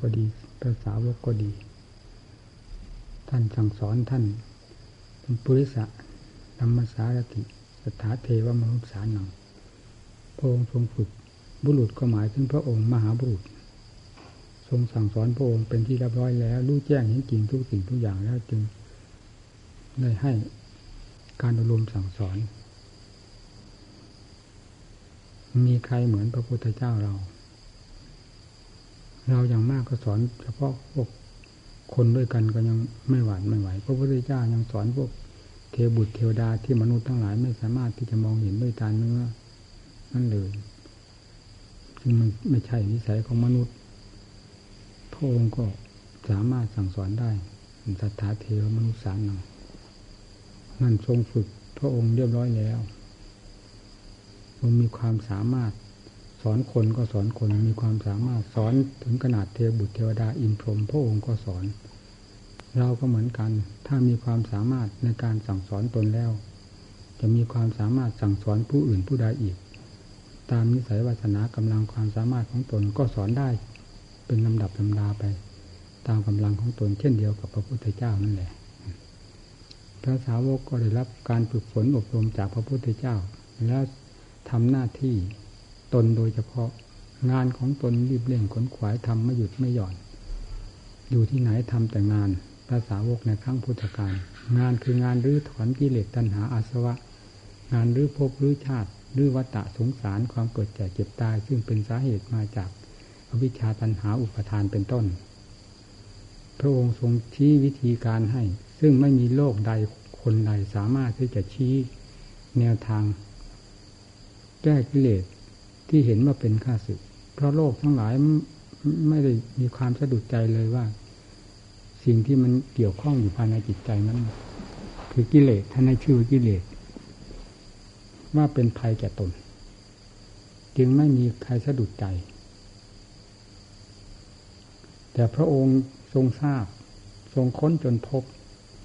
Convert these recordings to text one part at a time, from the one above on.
ก็ดีภาษาวกก็ดี ท่านสั่งสอนท่านเป็นปุริสะธรรมสารติสถาเทวมนุษย์สารนังพระองค์ทรงฝึกบุรุษก็หมายถึงพระองค์มหาบุรุษ ทรงสั่งสอนพระองค์เป็นที่เรียบร้อยแล้วรู้แจ้งเห็นจริงทุกสิ่งทุกอย่างแล้วจึงได้ให้การอบรมสั่งสอน มีใครเหมือนพระพุทธเจ้าเรา เราอย่างมากก็สอนเฉพาะพวกคนด้วยกันก็ยังไม่หวานไม่ไหวพระพุทธเจ้ายังสอนพวกเทวบุตรเทวดาที่มนุษย์ทั้งหลายไม่สามารถที่จะมองเห็นด้วยตาเนื้อนั่นเลยซึ่งมันไม่ใช่นิสัยของมนุษย์พระองค์ก็สามารถสั่งสอนได้สัทธาเทวมนุษย์สารนังนั่นทรงฝึกพระองค์เรียบร้อยแล้วทรงมีความสามารถ สอนคนก็สอนคนมีความสามารถสอนถึงขนาดเทวบุตรเทวดาอินพรหมพระองค์ก็สอน เราก็เหมือนกัน ถ้ามีความสามารถในการสั่งสอนตนแล้ว จะมีความสามารถสั่งสอนผู้อื่นผู้ใดอีก ตามนิสัยวาสนากำลังความสามารถของตนก็สอนได้ เป็นลำดับลำดาไป ตามกำลังของตนเช่นเดียวกับพระพุทธเจ้านั่นแหละพระสาวกก็ได้รับการฝึกฝนอบรมจากพระพุทธเจ้า แล้วทำหน้าที่ ตนโดยเฉพาะ งานของตนรีบเร่งขนขวายทำไม่หยุดไม่หย่อน อยู่ที่ไหนทำแต่งานพระสาวกในครั้งพุทธกาลงานคืองานรื้อถอนกิเลสตัณหาอาสวะ งานรื้อภพรื้อชาติรื้อวัฏสงสารความเกิดแก่เจ็บตาย ซึ่งเป็นสาเหตุมาจากอวิชชาตัณหาอุปทานเป็นต้น พระองค์ทรงชี้วิธีการให้ ซึ่งไม่มีโลกใดคนใดสามารถที่จะชี้แนวทาง แก้กิเลส ที่เห็นว่าเป็นข้าศึก เพราะโลกทั้งหลายไม่ได้มีความสะดุดใจเลยว่า สิ่งที่มันเกี่ยวข้องอยู่ภายในจิตใจนั้น คือกิเลสท่านให้ชื่อกิเลสว่าเป็นภัยแก่ตน จึงไม่มีใครสะดุดใจ แต่พระองค์ทรงทราบ ทรงค้นจนพบ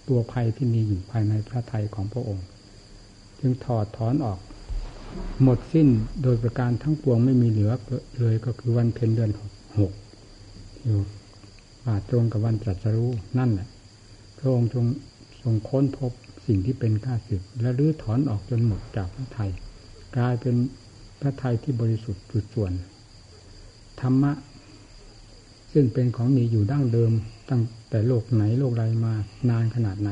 ตัวภัยที่มีอยู่ภายในพระทัยของพระองค์ จึงถอดถอนออก หมดสิ้นโดยประการทั้งปวงไม่มีเหลือเลยก็คือวันเพ็ญเดือนหกอยู่ป่าตรงกับวันตรัสรู้นั่นแหละพระองค์ทรงทรงค้นพบสิ่งที่เป็นข้าศึก และรื้อถอนออกจนหมดจากพระไทย กลายเป็นพระไทยที่บริสุทธิ์จุดส่วน ธรรมะ ซึ่งเป็นของมีอยู่ดั้งเดิม ตั้งแต่โลกไหนโลกใดมานานขนาดไหน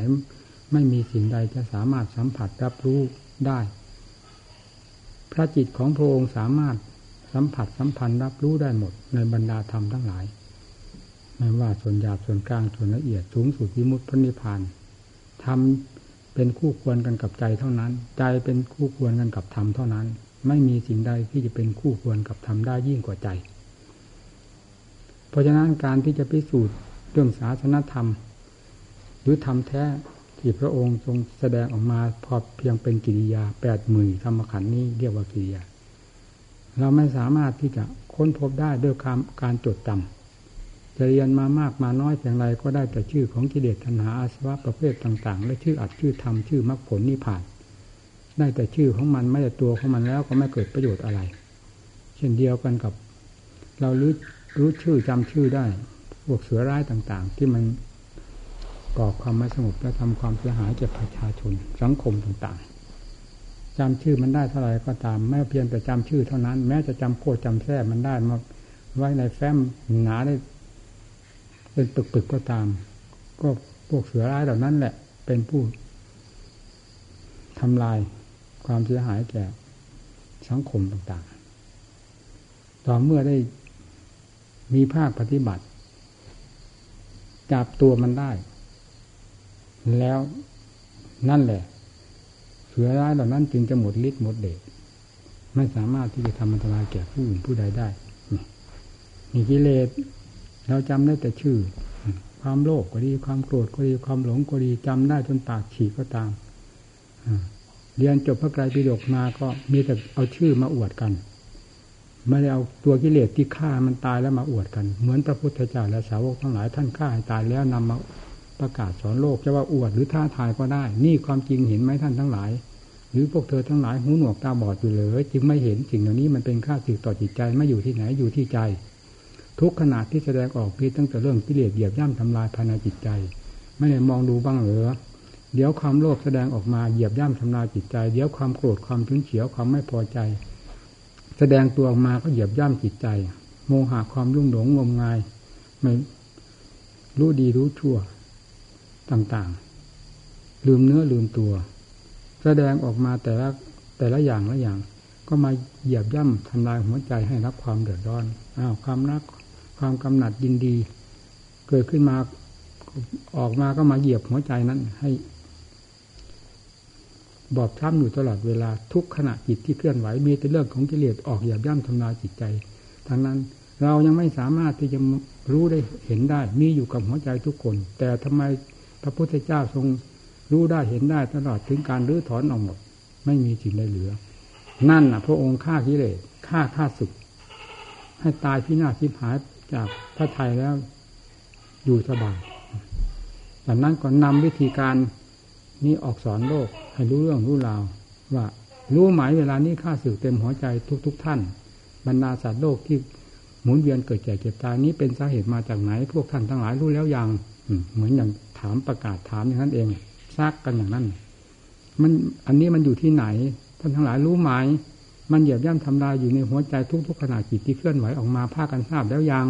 ไม่มีสิ่งใดจะสามารถสัมผัสรับรู้ได้ พระจิตของพระองค์สามารถสัมผัสสัมพันธ์รับรู้ได้หมดในบรรดาธรรมทั้งหลายไม่ว่าส่วนหยาบส่วนกลางส่วนละเอียดสูงสุดวิมุตติพระนิพพานทำเป็นคู่ควรกันกับใจเท่านั้น ใจเป็นคู่ควรกันกับธรรมเท่านั้น ไม่มีสิ่งใดที่จะเป็นคู่ควรกับธรรมได้ยิ่งกว่าใจ เพราะฉะนั้นการที่จะพิสูจน์เรื่องศาสนธรรม หรือธรรมแท้ ที่พระองค์ทรงแสดงออกมาพอเพียงเป็นกิริยาแปดหมื่นธรรมขันธ์นี้เรียกว่ากิริยา เราไม่สามารถที่จะค้นพบได้ด้วยการการจดจำจะเรียนมามากมาน้อยเพียงไรก็ได้แต่ชื่อของกิเลสตัณหาอาสวะประเภทต่าง ๆ และชื่ออัดชื่อธรรมชื่อมรรคผลนิพพาน ได้แต่ชื่อของมันไม่แต่ตัวของมันแล้วก็ไม่เกิดประโยชน์อะไร เช่นเดียวกันกับ เรารู้รู้ชื่อจำชื่อได้พวกเสือร้ายต่าง ๆ ที่มัน ก่อความไม่สงบและทำความเสียหายแก่ประชาชน สังคมต่างๆจำชื่อมันได้เท่าไหร่ก็ตามแม้เพียงแต่จำชื่อเท่านั้น แม้จะจำโคจำแท้มันได้มาไว้ในแฟ้มหนาได้เป็นปึกๆก็ตาม ก็พวกเสือร้ายเหล่านั้นแหละ เป็นผู้ทำลายความเสียหายแก่สังคมต่างๆ ต่อเมื่อได้มีภาคปฏิบัติ จับตัวมันได้ แล้วนั่นแหละ เสือร้ายเหล่านั้นจึงจะหมดฤทธิ์หมดเดชไม่สามารถที่จะทำอันตรายแก่ผู้อื่นผู้ใดได้มีกิเลสเราจำได้แต่ชื่อ ความโลภกก็ดีความโกรธก็ดีความหลงก็ดีจำได้จนปากฉีกก็ตามเรียนจบพระไตรปิฎกมาก็มีแต่เอาชื่อมาอวดกันไม่ได้เอาตัวกิเลสที่ฆ่ามันตายแล้วมาอวดกัน เหมือนพระพุทธเจ้าและสาวกทั้งหลายท่านฆ่าให้ตายแล้วนำมา ประกาศสอนโลกจะว่าอวดหรือท้าทายก็ได้ นี่ความจริงเห็นไหมท่านทั้งหลาย หรือพวกเธอทั้งหลายหูหนวกตาบอดอยู่เลย จึงไม่เห็นสิ่งเหล่านี้มันเป็นค่าสึกต่อจิตใจไม่อยู่ที่ไหนอยู่ที่ใจ ทุกขณะที่แสดงออกพีตั้งแต่เรื่องกิเลสเหยียบย่ำทำลายภายในจิตใจ ไม่ได้มองดูบ้างเหรอเดี๋ยวความโลภแสดงออกมาเหยียบย่ำทำลายจิตใจ เดี๋ยวความโกรธความฉุนเฉียวความไม่พอใจ แสดงตัวออกมาก็เหยียบย่ำจิตใจ โมหะความรุ่งหลงงมงายไม่รู้ดีรู้ชั่ว ต่างๆ ลืมเนื้อลืมตัว แสดงออกมาแต่ละแต่ละอย่างละอย่าง ก็มาเหยียบย่ำทำลายหัวใจให้รับความเดือดร้อนอ้าวความรักความกำหนัดยินดี เกิดขึ้นมาออกมาก็มาเหยียบหัวใจนั้นให้ บอบช้ำอยู่ตลอดเวลาทุกขณะจิตที่เคลื่อนไหวมีแต่เรื่องของกิเลสออกเหยียบย่ำทำลายจิตใจทั้งนั้นเรายังไม่สามารถที่จะรู้ได้เห็นได้ มีอยู่กับหัวใจทุกคน แต่ทำไม พระพุทธเจ้าทรงรู้ได้เห็นได้ตลอดถึงการรื้อถอนออกหมด ไม่มีสิ่งใดเหลือ นั่นน่ะพระองค์ฆ่ากิเลสฆ่าฆ่าศึก ให้ตายพินาศพิหายจากพระไทยแล้วอยู่สบายจากนั้นก็นำวิธีการนี้ออกสอนโลก ให้รู้เรื่องรู้ราวว่ารู้หมายเวลานี้ข้าศึกเต็มหัวใจทุกๆทท่าน บรรดาสัตว์โลกที่หมุนเวียนเกิดแก่เจ็บตายนี้เป็นสาเหตุมาจากไหน พวกท่านทั้งหลายรู้แล้วอยัง เหมือนอย่างถามประกาศถามอย่างนั้นเองซักกันอย่างนั้น มันอันนี้มันอยู่ที่ไหนท่านทั้งหลายรู้ไหมมันเหยียบย่ำทำลายอยู่ในหัวใจทุกๆขณะจิตที่เคลื่อนไหวออกมาภาคกันทราบแล้วยัง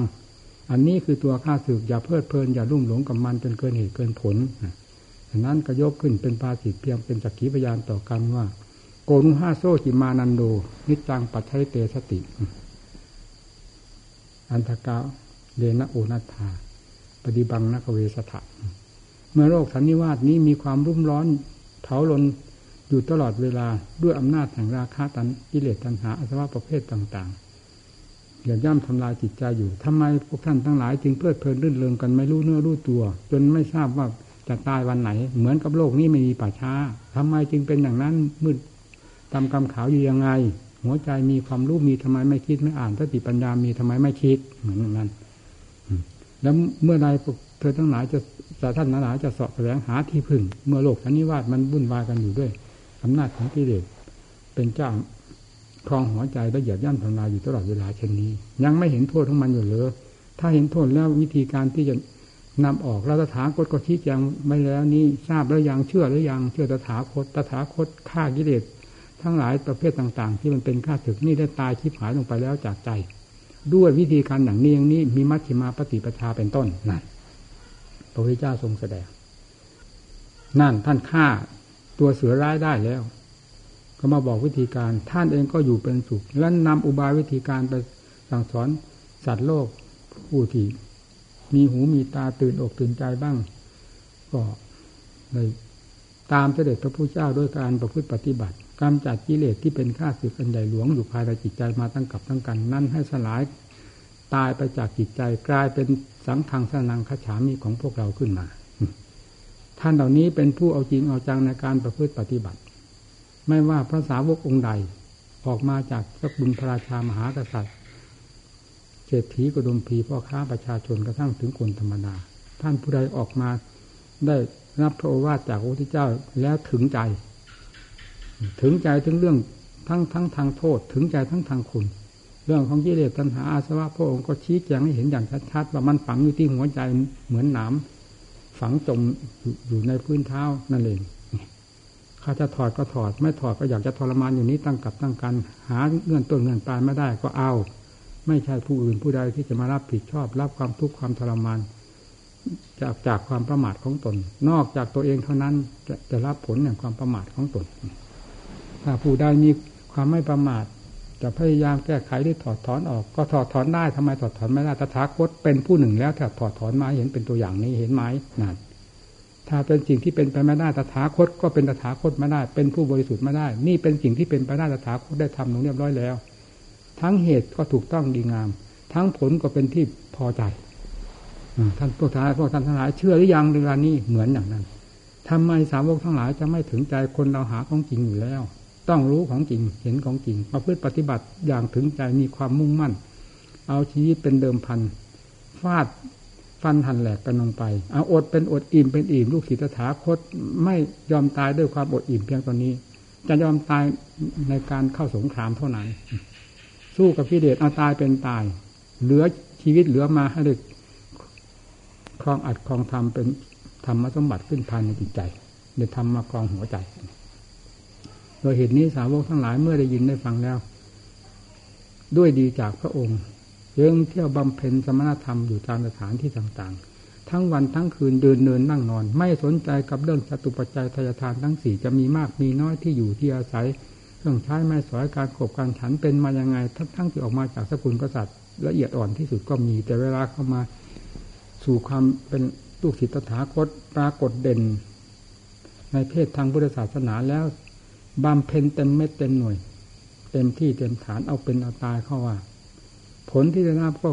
อันนี้คือตัวข้าศึกอย่าเพลิดเพลินอย่าลุ่มหลงกับมันจนเกินเหตุเกินผลดังนั้นก็ยกขึ้นเป็นภาสิทเพียงเป็นสักขีพยานต่อกันว่า โกนุห้าโซจิมานันโด นิจังปัจฉัยเตสติ อันทกาเลนะโอนัตถา ปฏิบังนักเวสถะเมื่อโลกสันนิวาสนี้มีความรุ่มร้อนเผาลนอยู่ตลอดเวลาด้วยอำนาจแห่งราคะตันกิเลสตัณหาอสวะประเภทต่างๆอย่าย่ำทำลายจิตใจอยู่ทำไมพวกท่านทั้งหลาย จึงเพลิดเพลินรื่นเริงกันไม่รู้เนื้อรู้ตัว จนไม่ทราบว่าจะตายวันไหน เหมือนกับโลกนี้ไม่มีป่าช้าทำไมจึงเป็นอย่างนั้นมืดตามกำขาวอยู่ยังไง หัวใจมีความรู้มีทำไมไม่คิดไม่อ่านสติปัญญามีทำไมไม่คิดเหมือนนั้น แล้วเมื่อใดเธอทั้งหลายจะจะท่านทั้งหลายจะสอบแสวงหาที่พึ่ง เมื่อโลกสันนิวาสมันวุ่นวายกันอยู่ด้วยอำนาจของกิเลสเป็นเจ้าครองหัวใจและเหยียบย่ำทำลายอยู่ตลอดเวลาเช่นนี้ ยังไม่เห็นโทษของมันอยู่เลยถ้าเห็นโทษแล้ววิธีการที่จะนำออกเราตถาคตก็ชี้แจงไม่แล้วนี่ทราบแล้วยังเชื่อหรือยังเชื่อตถาคตตถาคตฆ่ากิเลสทั้งหลายประเภทต่าง ๆ ที่มันเป็นข้าศึกนี่ได้ตายชิบหายลงไปแล้วจากใจ ด้วยวิธีการอย่างนี้อย่างนี้มีมัชฌิมาปฏิปทาเป็นต้นนั่นพระพุทธเจ้าทรงแสดง นั่นท่านฆ่าตัวเสือร้ายได้แล้ว ก็มาบอกวิธีการท่านเองก็อยู่เป็นสุข และนำอุบายวิธีการไปสั่งสอนสัตว์โลกผู้ที่มีหูมีตาตื่นอกตื่นใจบ้าง ก็เลยตามเสด็จพระพุทธเจ้าด้วยการประพฤติปฏิบัติ กำจัดกิเลสที่เป็นข้าศึกอันใหญ่หลวงอยู่ภายในจิตใจมาตั้งกับตั้งกัน นั่นให้สลายตายไปจากจิตใจกลายเป็นสังฆังสนังขฉามีของพวกเราขึ้นมา ท่านเหล่านี้เป็นผู้เอาจริงเอาจังในการประพฤติปฏิบัติ ไม่ว่าพระสาวกองค์ใดออกมาจากสกุลพระราชามหากษัตริย์เศรษฐีกระดมพีพ่อค้าประชาชนกระทั่งถึงคนธรรมดา ท่านผู้ใดออกมาได้รับพระโอวาทจากพระพุทธเจ้าแล้วถึงใจ ถึงใจถึงเรื่องทั้งทั้งทางโทษ ถึงใจทั้งทางคุณ เรื่องของกิเลสตัณหาอาสวะพระองค์ก็ชี้แจงให้เห็นอย่างชัดๆว่ามันฝังอยู่ที่หัวใจเหมือนหนามฝังจมอยู่ในพื้นเท้านั่นเองข้าจะถอดก็ถอด ไม่ถอดก็อยากจะทรมานอยู่นี้ตั้งกับตั้งกันหาเงื่อนต้นเงื่อนปลายไม่ได้ก็เอา ไม่ใช่ผู้อื่นผู้ใดที่จะมารับผิดชอบ รับความทุกข์ความทรมาน จากจากความประมาทของตน นอกจากตัวเองเท่านั้นจะจะรับผลแห่งความประมาทของตน ถ้าผู้ใดมีความไม่ประมาทจะพยายามแก้ไขหรือถอดถอนออก ก็ถอดถอนได้ทำไมถอดถอนไม่ได้ตถาคตเป็นผู้หนึ่งแล้วถ้าถอดถอนมาเห็นเป็นตัวอย่างนี้เห็นไหมนั่นถ้าเป็นสิ่งที่เป็นไปไม่ได้ตถาคตก็เป็นตถาคตไม่ได้ เป็นผู้บริสุทธิ์ไม่ได้ นี่เป็นสิ่งที่เป็นไปได้ตถาคตได้ทำลงเรียบร้อยแล้ว ทั้งเหตุก็ถูกต้องดีงาม ทั้งผลก็เป็นที่พอใจท่านพวกท่านพวกท่านทั้งหลายเชื่อหรือยังเรื่องนี้เหมือนอย่างนั้นทำไมสาวกทั้งหลายจะไม่ถึงใจคนเราหาของจริงอยู่แล้ว ต้องรู้ของจริงเห็นของจริงประพฤติปฏิบัติอย่างถึงใจมีความมุ่งมั่น เอาชีวิตเป็นเดิมพันฟาดฟันหันแหลกกันลงไป เอาอดเป็นอดอิ่มเป็นอิ่มลูกศิษย์ถาคตไม่ยอมตายด้วยความอดอิ่มเพียงตอนนี้ จะยอมตายในการเข้าสงครามเท่านั้น สู้กับพิเดชเอาตายเป็นตาย เหลือชีวิตเหลือมาให้ได้ครองอัดครองทำเป็นธรรมสมบัติขึ้นภายในจิตใจได้ทำมาครองหัวใจ โดยเหตุนี้สาวกทั้งหลายเมื่อได้ยินได้ฟังแล้ว ด้วยดีจากพระองค์ยังเที่ยวบำเพ็ญสมณธรรมอยู่ตามสถานที่ต่างๆ ทั้งวันทั้งคืนเดินเดินนั่งนอน ไม่สนใจกับเรื่องจตุปัจจัยทายทานทั้งสี่จะมีมากมีน้อยที่อยู่ที่อาศัยเครื่องใช้ไม้สอยการขบการฉันเป็นมายังไง ทั้งทั้งที่ออกมาจากสกุลกษัตริย์ละเอียดอ่อนที่สุดก็มี แต่เวลาเข้ามาสู่ความเป็นลูกศิษย์ตถาคตปรากฏเด่น ในเพศทางพุทธศาสนาแล้ว บำเพ็ญเต็มเม็ดเต็มหน่วย เต็มที่เต็มฐานเอาเป็นเอาตายเข้าว่า ผลที่ได้รับก็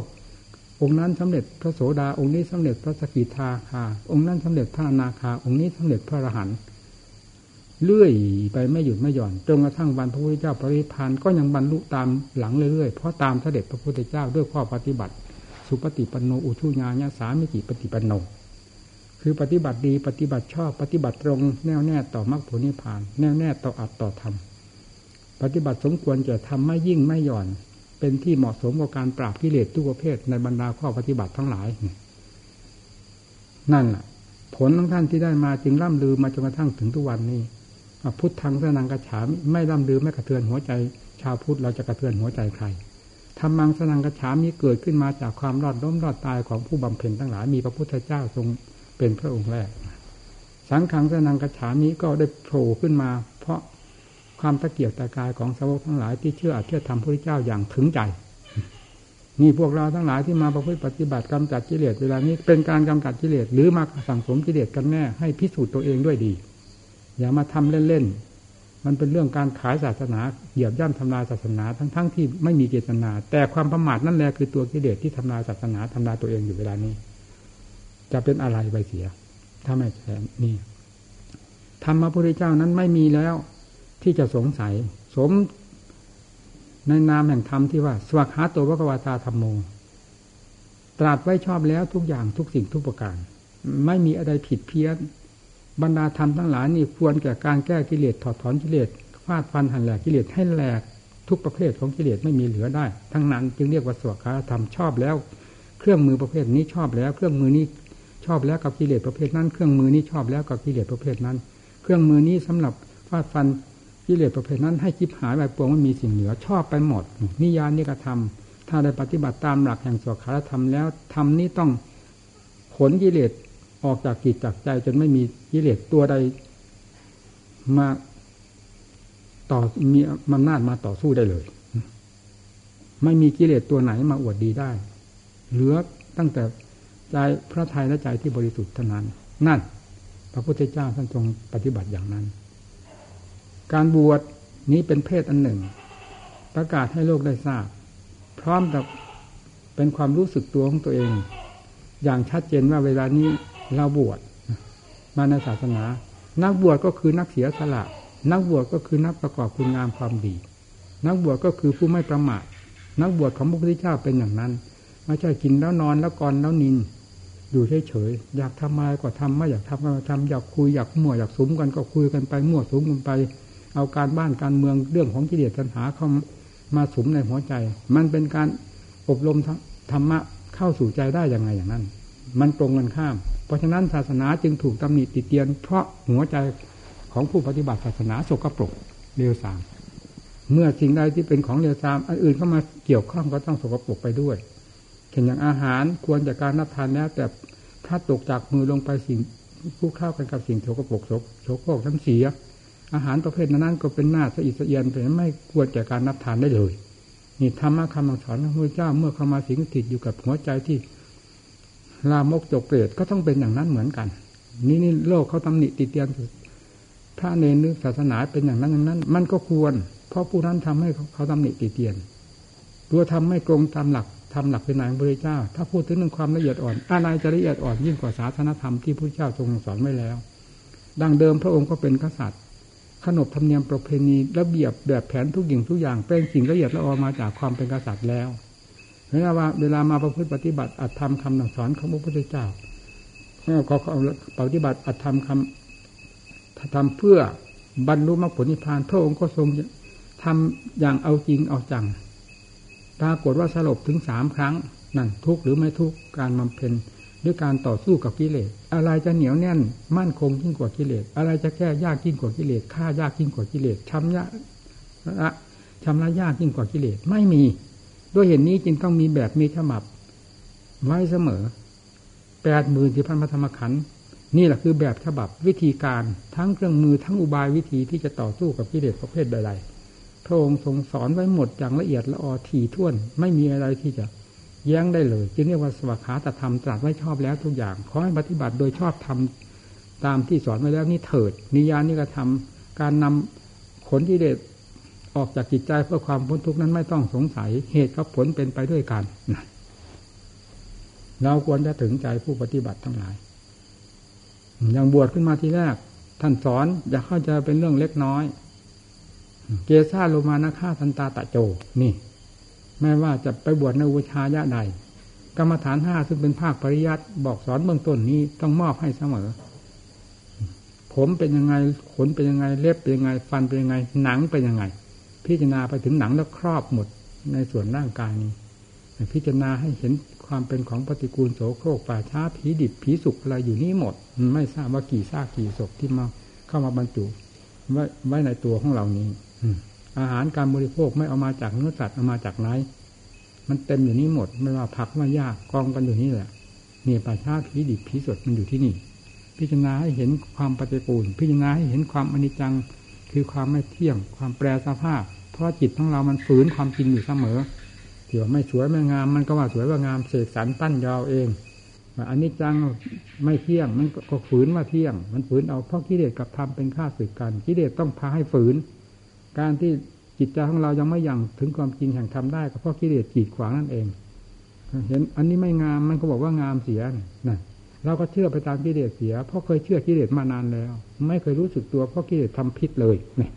องค์นั้นสำเร็จพระโสดาองค์นี้สำเร็จพระสกิทาคา องค์นั้นสำเร็จพระอนาคา องค์นี้สำเร็จพระอรหันต์เลื่อยไปไม่หยุดไม่หย่อนจนกระทั่งวันพระพุทธเจ้าปริพันธ์ก็ยังบรรลุตามหลังเรื่อยๆเพราะตามเสด็จพระพุทธเจ้าด้วยข้อปฏิบัติ สุปฏิปันโนอุชุญาญาสามิจิปฏิปันโน คือปฏิบัติดีปฏิบัติชอบปฏิบัติตรงแน่วแน่ต่อมรรคผลนิพพาน แน่วแน่ต่ออัตต่อธรรมปฏิบัติสมควรจะทำไม่ยิ่งไม่หย่อน เป็นที่เหมาะสมกับการปราบกิเลสทุกประเภทในบรรดาข้อปฏิบัติทั้งหลาย นั่นแหละผลของท่านที่ได้มาจึงร่ำลือมาจนกระทั่งถึงทุกวันนี้พุทธังสนังกระฉามไม่ร่ำลือไม่กระเทือนหัวใจ ชาวพุทธเราจะกระเทือนหัวใจใครธรรมังสนังกระฉามนี้เกิดขึ้นมาจากความรอดล้มรอดตายของผู้บำเพ็ญทั้งหลายมีพระพุทธเจ้าทรง เป็นพระองค์แรก สังขังสนังกระฉามีก็ได้โผล่ขึ้นมา เพราะความตะเกียบตะกายของสาวกทั้งหลายที่เชื่ออาเชื่อธรรมพระเจ้าอย่างถึงใจนี่พวกเราทั้งหลายที่มาประพฤติปฏิบัติกำจัดกิเลสเวลานี้เป็นการกำจัดกิเลสหรือมาสั่งสมกิเลสกันแน่ให้พิสูจน์ตัวเองด้วยดี อย่ามาทำเล่นๆมันเป็นเรื่องการขายศาสนาเหยียบย่ำทำลายศาสนาทั้งๆทที่ไม่มีเจตนา แต่ความประมาทนั่นแหละคือตัวกิเลสที่ทำลายศาสนาทำลายตัวเองอยู่เวลานี้ จะเป็นอะไรไปเสีย ถ้าไม่แช่นี่ธรรมพระพุทธเจ้านั้นไม่มีแล้ว ที่จะสงสัย สมในนามแห่งธรรมที่ว่า สวัสหาตัววกวาตาธรรมโม ตรัสไว้ชอบแล้วทุกอย่างทุกสิ่งทุกประการ ไม่มีอะไรผิดเพี้ยนบรรดาธรรมทั้งหลายนี่ควรแก่การแก้กิเลสถอดถอนกิเลสฟาดฟันหันแหลกกิเลสให้แหลกทุกประเภทของกิเลสไม่มีเหลือได้ ทั้งนั้นจึงเรียกว่าสวดคาธรรมชอบแล้ว เครื่องมือประเภทนี้ชอบแล้ว เครื่องมือนี้ ชอบแล้วกับกิเลสประเภทนั้น เครื่องมือนี้ชอบแล้วกับกิเลสประเภทนั้น เครื่องมือนี้สำหรับฟาดฟันกิเลสประเภทนั้น ให้จิบหายไปปวงไม่มีสิ่งเหลือชอบไปหมด นิยานนิกระทำถ้าได้ปฏิบัติตามหลักแห่งสวดคาธรรมแล้วทำนี้ต้องขนกิเลสออกจากจิตจากใจจนไม่มีกิเลสตัวใดมาต่อมีอำนาจมาต่อสู้ได้เลย ไม่มีกิเลสตัวไหนมาอวดดีได้ เหลือตั้งแต่ ใจพระทัยและใจที่บริสุทธิ์เท่านั้น นั่น พระพุทธเจ้าท่านทรงปฏิบัติอย่างนั้น การบวชนี้เป็นเพศอันหนึ่ง ประกาศให้โลกได้ทราบ พร้อมกับเป็นความรู้สึกตัวของตัวเอง อย่างชัดเจนว่าเวลานี้เราบวชมาในศาสนา นักบวชก็คือนักเสียสละ นักบวชก็คือนักประกอบคุณงามความดี นักบวชก็คือผู้ไม่ประมาทนักบวชของพระพุทธเจ้าเป็นอย่างนั้นไม่ใช่กินแล้วนอนแล้วกอนแล้วนิน อยู่เฉยๆอยากทำอะไรก็ทำไม่อยากทำก็ทำอยากคุยอยากมั่วอยากสมกันก็คุยกันไปมั่วสมกันไป เอาการบ้านการเมืองเรื่องของกิเลสตัณหาเข้ามาสมในหัวใจ มันเป็นการอบรมธรรมะเข้าสู่ใจได้ยังไงอย่างนั้น มันตรงกันข้าม เพราะฉะนั้นศาสนาจึงถูกตำหนิติเตียน เพราะหัวใจของผู้ปฏิบัติศาสนาสกปรกเร็วสาม เมื่อสิ่งใดที่เป็นของเร็วสามอันอื่นเข้ามาเกี่ยวข้องก็ต้องสกปรกไปด้วย เช่นอย่างอาหารควรจากการรับทานแล้วแต่ถ้าตกจากมือลงไปสิ่งคู่เข้ากันกับสิ่งโสกปกโสโครกทั้งเสียอาหารประเภทนั้นก็เป็นหน้าสะอิดสะเอียนแต่ไม่ควรจากการรับทานได้เลย นี่ธรรมะคำสอนของพระเจ้าเมื่อเข้ามาสิงติดอยู่กับหัวใจที่ลามกจกเปรตก็ต้องเป็นอย่างนั้นเหมือนกัน นี่นี่โลกเขาตำหนิติเตียนพระเนรนึกศาสนาเป็นอย่างนั้นอย่างนั้น มันก็ควร เพราะผู้นั้นทำให้เขาตำหนิติเตียน ตัวทำไม่ตรงตามหลัก ทำหลักเป็นนายพระเจ้า ถ้าพูดถึงเรื่องความละเอียดอ่อน อะไรจะละเอียดอ่อนยิ่งกว่าศาสนธรรมที่พระเจ้าทรงสอนไว้แล้ว ดังเดิมพระองค์ก็เป็นกษัตริย์ขนบธรรมเนียมประเพณีระเบียบแบบแผนทุกอย่างทุกอย่างเป็นสิ่งละเอียดละออมาจากความเป็นกษัตริย์แล้วเวลาว่าเวลามาประพฤติปฏิบัติอัตธรรมคำสอนของพระพุทธเจ้าเขาเขาปฏิบัติอัตธรรมคำทำเพื่อบรรลุมรรคผลนิพพานพระองค์ก็ทรงทำอย่างเอาจริงเอาจัง ปรากฏว่าสลบถึงสามครั้งนั่นทุกหรือไม่ทุกการบำเพ็ญด้วยการต่อสู้กับกิเลส อะไรจะเหนียวแน่นมั่นคงยิ่งกว่ากิเลส อะไรจะแก้ยากยิ่งกว่ากิเลสฆ่ายากยิ่งกว่ากิเลสชำระชำระยากยิ่งกว่ากิเลสไม่มี ด้วยเห็นนี้จึงต้องมีแบบมีฉบับ ไว้เสมอแปดหมื่นสี่พันพระธรรมขันธ์นี่แหละคือแบบฉบับวิธีการทั้งเครื่องมือทั้งอุบายวิธีที่จะต่อสู้กับกิเลสประเภทใดๆ พระองค์ทรงสอนไว้หมดอย่างละเอียดละออถี่ถ้วน ไม่มีอะไรที่จะแย้งได้เลยจึงเรียกว่าสวัสดิธรรมตรัสไว้ชอบแล้วทุกอย่างขอให้ปฏิบัติโดยชอบทำตามที่สอนไว้แล้วนี่เถิด นิยานิกระทำการนำขนกิเลสออกจากจิตใจเพื่อความพ้นทุกข์นั้นไม่ต้องสงสัยเหตุกับผลเป็นไปด้วยกันเราควรจะถึงใจผู้ปฏิบัติทั้งหลาย อย่างบวชขึ้นมาทีแรก ท่านสอนอย่าเข้าใจเป็นเรื่องเล็กน้อย เกซาโลมานาคาทันตาตะโจ นี่ ไม่ว่าจะไปบวชในอุชายะใด กรรมฐานห้าซึ่งเป็นภาคปริยัติบอกสอนเบื้องต้นนี้ต้องมอบให้เสมอ ผมเป็นยังไงขนเป็นยังไง เล็บเป็นยังไง ฟันเป็นยังไง หนังเป็นยังไง พิจารณาไปถึงหนังแล้วครอบหมดในส่วนร่างกายนี้ พิจารณาให้เห็นความเป็นของปฏิกูลโสโครกป่าช้าผีดิบผีสุกอะไรอยู่นี่หมด ไม่ทราบว่ากี่ซากกี่ศพที่มาเข้ามาบรรจุไว้ในตัวของเรานี้ อาหารการบริโภคไม่เอามาจากเนื้อสัตว์เอามาจากไหนมันเต็มอยู่นี้หมดไม่ว่าผักว่ยากกองกันอยู่นี่แหละนี่ป่าชาผีดิบผีสดมันอยู่ที่นี่ พิจารณาให้เห็นความปฏิกูลพิจารณาให้เห็นความอนิจจังคือความไม่เที่ยง ความแปรสภาพ เพราะจิตของเรามันฝืนความจริงอยู่เสมอเดี๋ยวไม่สวยไม่งาม มันก็ว่าสวยว่างามเสกสรรปั้นยาวเองอันนี้จังไม่เที่ยงมันก็ฝืนว่าเที่ยง มันฝืนเอาเพราะกิเลสกับธรรมเป็นข้าศึกกันกิเลสต้องพาให้ฝืน การที่จิตใจของเรายังไม่ยังถึงความจริงแห่งธรรมได้ก็เพราะกิเลสกีดขวางนั่นเอง เห็นอันนี้ไม่งามมันก็บอกว่างามเสียนะเราก็เชื่อไปตามกิเลสเสีย เพราะเคยเชื่อกิเลสมานานแล้ว ไม่เคยรู้สึกตัวเพราะกิเลสทำพิษเลยเนี่ย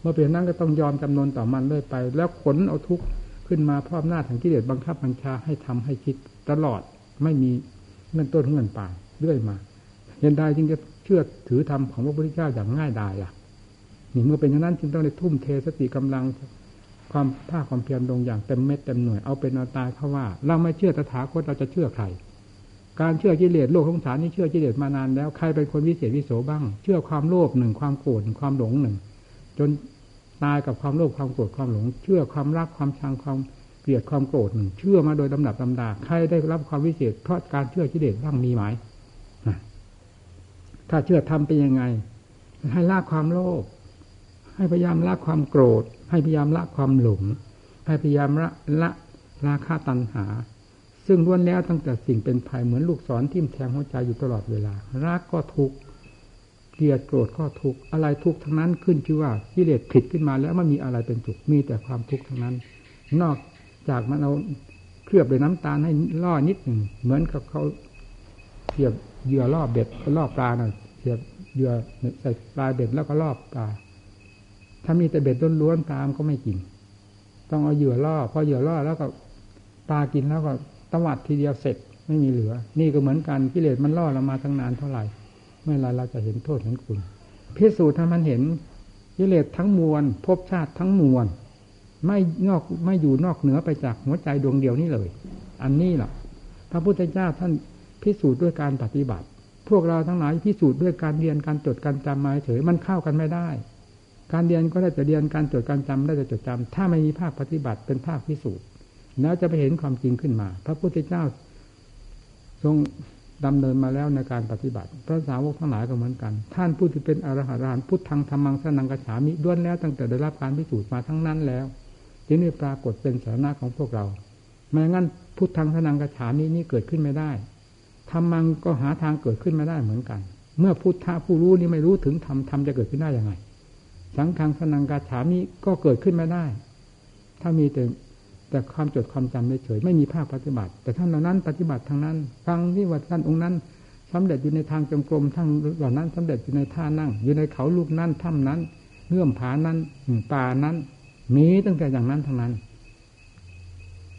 เมื่อเป็นนั้นก็ต้องยอมจำนนต่อมันเลยไป แล้วขนเอาทุกข์ขึ้นมาพร้อมหน้าทางกิเลสบังคับบัญชาให้ทำให้คิดตลอดไม่มีเงินต้นเงินปลายเรื่อยมาเห็นได้จึงจะเชื่อถือธรรมของพระพุทธเจ้าอย่างง่ายดายล่ะ นี่เมื่อเป็นอย่างนั้นจึงต้องได้ทุ่มเทสติกำลังความภาคความเพียรลงอย่างเต็มเม็ดเต็มหน่วยเอาเป็นเอาตายเพราะว่า เราไม่เชื่อตถาคตเราจะเชื่อใคร การเชื่อกิเลสโลกของสารนี่เชื่อกิเลสมานานแล้วใครเป็นคนวิเศษวิโสบ้าง เชื่อความโลภหนึ่งความโกรธความหลงหนึ่ง จนตายกับความโลภความโกรธความหลง เชื่อความรักความชังความเกลียดความโกรธหนึ่งเชื่อมาโดยลำดับลำดาใครได้รับความวิเศษเพราะการเชื่อกิเลสบ้างมีไหมถ้าเชื่อทำเป็นยังไง ให้ละความโลภ ให้พยายามละความโกรธ ให้พยายามละความหลง ให้พยายามละละราคาตัณหา ซึ่งล้วนแล้วตั้งแต่สิ่งเป็นภัยเหมือนลูกศรทิ่มแทงหัวใจอยู่ตลอดเวลารักก็ทุกข์เกลียดโกรธก็ทุกข์อะไรทุกข์ทั้งนั้นขึ้นชื่อว่ากิเลสผิดขึ้นมาแล้วไมันมีอะไรเป็นสุขมีแต่ความทุกข์ทั้งนั้น นอกจากมันเอาเคลือบด้วยน้ำตาลให้ล่อนิดหนึ่งเหมือนกับเขาเสียบเหยื่อล่อเบ็ดล่อปลาหน่อยเสียบเหยื่อใส่ปลาเบ็ดแล้วก็ล่อปลา ถ้ามีแต่เบ็ดล้วนๆปลามก็ไม่กิน ต้องเอาเหยื่อล่อพอเหยื่อล่อแล้วก็ปลากินแล้วก็ตวัดทีเดียวเสร็จไม่มีเหลือ นี่ก็เหมือนกันกิเลสมันล่อเรามาตั้งนานเท่าไหร่ เมื่อไรเราจะเห็นโทษเห็นคุณพิสูจน์ถ้ามันเห็นกิเลสทั้งมวลภพชาติทั้งมวลไม่นอกไม่อยู่นอกเหนือไปจากหัวใจดวงเดียวนี่เลย อันนี้แหละพระพุทธเจ้าท่านพิสูจน์ด้วยการปฏิบัติ พวกเราทั้งหลายพิสูจน์ด้วยการเรียนการจดการจำมาเฉยมันเข้ากันไม่ได้ การเรียนก็ได้แต่เรียนการจดการจำได้แต่จดจำถ้าไม่มีภาคปฏิบัติเป็นภาคพิสูจน์แล้วจะไปเห็นความจริงขึ้นมา พระพุทธเจ้า ทรงดำเนินมาแล้วในการปฏิบัติ พระสาวกทั้งหลายก็เหมือนกัน ท่านผู้ที่เป็นอรหันต์พุทธังธรรมังสนังกระฉามิด้วนแล้ว ตั้งแต่ได้รับการพิสูจน์มาทั้งนั้นแล้วจึงได้ปรากฏเป็นสาระของพวกเราไม่งั้นพุทธังสนังกระฉามินี้เกิดขึ้นไม่ได้ธรรมังก็หาทางเกิดขึ้นไม่ได้เหมือนกัน เมื่อพุทธะผู้รู้นี้ไม่รู้ถึงธรรมธรรมจะเกิดขึ้นได้ยังไง สังฆังสนังกาฉามิก็เกิดขึ้นไม่ได้ ถ้ามีแต่แต่ความจดความจำเฉยไม่มีภาคปฏิบัติ แต่ท่านเหล่านั้นปฏิบัติทางนั้น ฟังที่ว่าท่านองค์นั้นสำเร็จอยู่ในทางจงกรมทั้งเหล่านั้นสำเร็จอยู่ในท่านั่ง อยู่ในเขาลูกนั้นถ้ำนั้นเงื่อมผานั้นป่านั้น มีตั้งแต่อย่างนั้นทั้งนั้น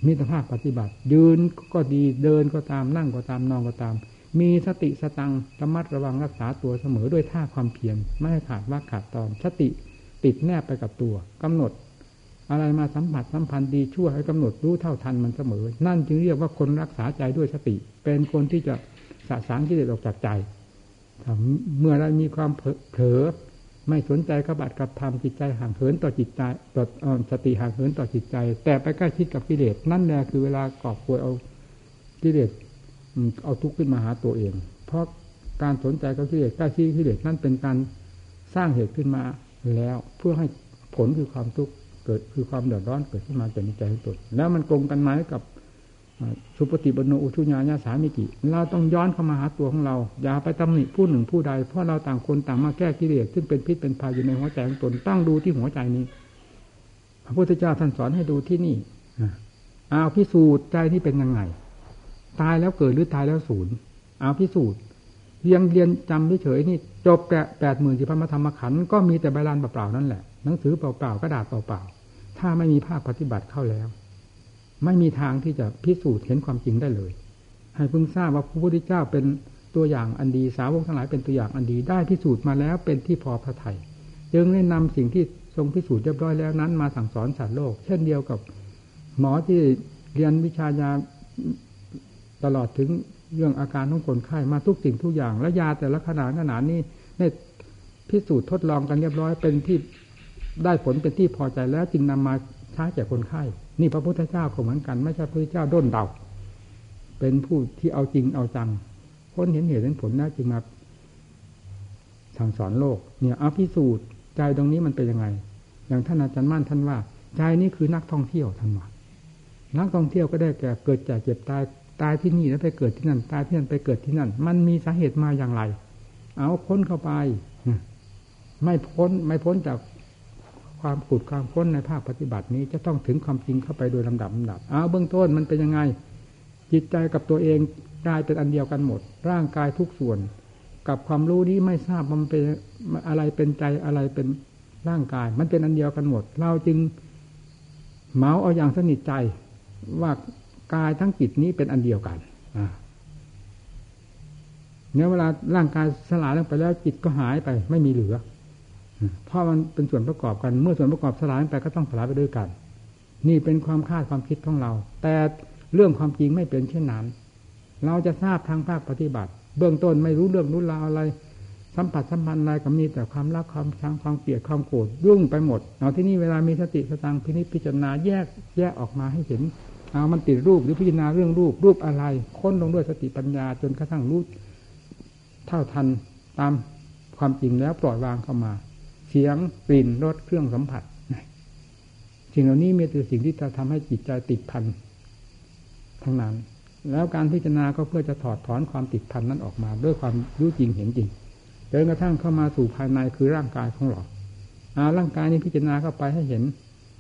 มีสภาพปฏิบัติ ยืนก็ดีเดินก็ตามนั่งก็ตามนอนก็ตาม มีสติสตังระมัดระวังรักษาตัวเสมอด้วยท่าความเพียรไม่ให้ขาดว่าขาดตอนสติ ติดแนบไปกับตัวกำหนด อะไรมาสัมผัสสัมพันธ์ดีชั่วให้กำหนดรู้เท่าทันมันเสมอ นั่นจึงเรียกว่าคนรักษาใจด้วยสติ เป็นคนที่จะสะสางกิเลสออกจากใจเมื่อเรามีความเผลอไม่สนใจกบัดกับธรรมจิตใจห่างเหินต่อจิตใจต่อสติห่างเหินต่อจิตใจ แต่ไปใกล้ชิดกับกิเลสนั่นแหละคือเวลากอบกวยเอากิเลสเอาทุกข์ขึ้นมาหาตัวเอง เพราะการสนใจกับกิเลสใกล้ชิดกิเลสนั่นเป็นการสร้างเหตุขึ้นมา แล้วเพื่อให้ผลคือความทุกข์เกิดคือความเดือดร้อนเกิดขึ้นมาจากใจของตนแล้วมันตรงกันไหมกับสุปฏิบันโนอุชุญาญาสามิจิเราต้องย้อนเข้ามาหาตัวของเรา อย่าไปตำหนิผู้หนึ่งผู้ใด เพราะเราต่างคนต่างมาแก้กิเลสซึ่งเป็นพิษเป็นภัยอยู่ในหัวใจของตนตั้งดูที่หัวใจนี้ พระพุทธเจ้าท่านสอนให้ดูที่นี่เอาพิสูจน์ใจนี่เป็นยังไง ตายแล้วเกิดหรือตายแล้วศูนย์เอาพิสูจน์ เรียงเรียนจำเฉยๆนี่จบแปดแปดหมื่นสี่พันธรรมขันธ์ก็มีแต่ใบลานเปล่าๆนั่นแหละหนังสือเปล่าๆกระดาษเปล่าๆถ้าไม่มีภาคปฏิบัติเข้าแล้ว ไม่มีทางที่จะพิสูจน์เห็นความจริงได้เลย ให้เพิ่งทราบว่าพระพุทธเจ้าเป็นตัวอย่างอันดีสาวกทั้งหลายเป็นตัวอย่างอันดีได้พิสูจน์มาแล้วเป็นที่พอพระทยัยจึงได้นำสิ่งที่ทรงพิสูจน์เรียบร้อยแล้วนั้นมาสั่งสอนสัตว์โลก เช่นเดียวกับหมอที่เรียนวิชายาตลอดถึง เรื่องอาการของคนไข้มาทุกสิ่งทุกอย่าง และยาแต่ละขนาดขนาดนี้ได้พิสูจน์ทดลองกันเรียบร้อยเป็นที่ได้ผลเป็นที่พอใจแล้วจึงนำมาใช้แก่คนไข้นี่พระพุทธเจ้าก็เหมือนกัน ไม่ใช่พระพุทธเจ้าด้นเดาเป็นผู้ที่เอาจริงเอาจังพ้นเห็นเหตุเห็นผลน่าจึงมาสั่งสอนโลก เนี่ยเอาพิสูจน์ใจตรงนี้มันเป็นยังไง อย่างท่านอาจารย์มั่นท่านว่า ใจนี้คือนักท่องเที่ยวท่านว่านักท่องเที่ยวก็ได้แก่เกิดจากเจ็บตาย ตายที่นี่แล้วไปเกิดที่นั่น ตายที่นั่นไปเกิดที่นั่น มันมีสาเหตุมาอย่างไร เอาพ้นเข้าไป ไม่พ้นไม่พ้นจากความขุดความค้นในภาคปฏิบัตินี้จะต้องถึงความจริงเข้าไปโดยลำดับลำดับเอาเบื้องต้นมันเป็นยังไง จิตใจกับตัวเองกลายเป็นอันเดียวกันหมด ร่างกายทุกส่วน กับความรู้นี้ไม่ทราบมันเป็นอะไรเป็นใจอะไรเป็นร่างกาย มันเป็นอันเดียวกันหมด เราจึงเมาเอาอย่างสนิทใจว่า กายทั้งจิตนี้เป็นอันเดียวกันเนี่ยเวลาร่างกายสลายลงไปแล้วจิตก็หายไป ไม่มีเหลือเพราะมันเป็นส่วนประกอบกัน เมื่อส่วนประกอบสลายไปก็ต้องสลายไปด้วยกัน นี่เป็นความคาดความคิดของเรา แต่เรื่องความจริงไม่เป็นเช่นนั้น เราจะทราบทางภาคปฏิบัติ เบื้องต้นไม่รู้เรื่องรู้ราวอะไร สัมผัสสัมพันธ์อะไรก็มีแต่ความรักความชังความเกลียดความโกรธยุ่งไปหมด เอาที่นี่เวลามีสติสตังพินิจพิจารณาแยกแยกออกมาให้เห็น เอามันติดรูปหรือพิจารณาเรื่องรูปรูปอะไร ค้นลงด้วยสติปัญญาจนกระทั่งรู้เท่าทันตามความจริงแล้วปล่อยวางเข้ามา เสียงกลิ่นรสเครื่องสัมผัสสิ่งเหล่านี้มีแต่สิ่งที่จะทำให้จิตใจติดพันทั้งนั้น แล้วการพิจารณาก็เพื่อจะถอดถอนความติดพันนั้นออกมา ด้วยความรู้จริงเห็นจริงจนกระทั่งเข้ามาสู่ภายในคือร่างกายของเราอาร่างกายนี้พิจารณาเข้าไปให้เห็น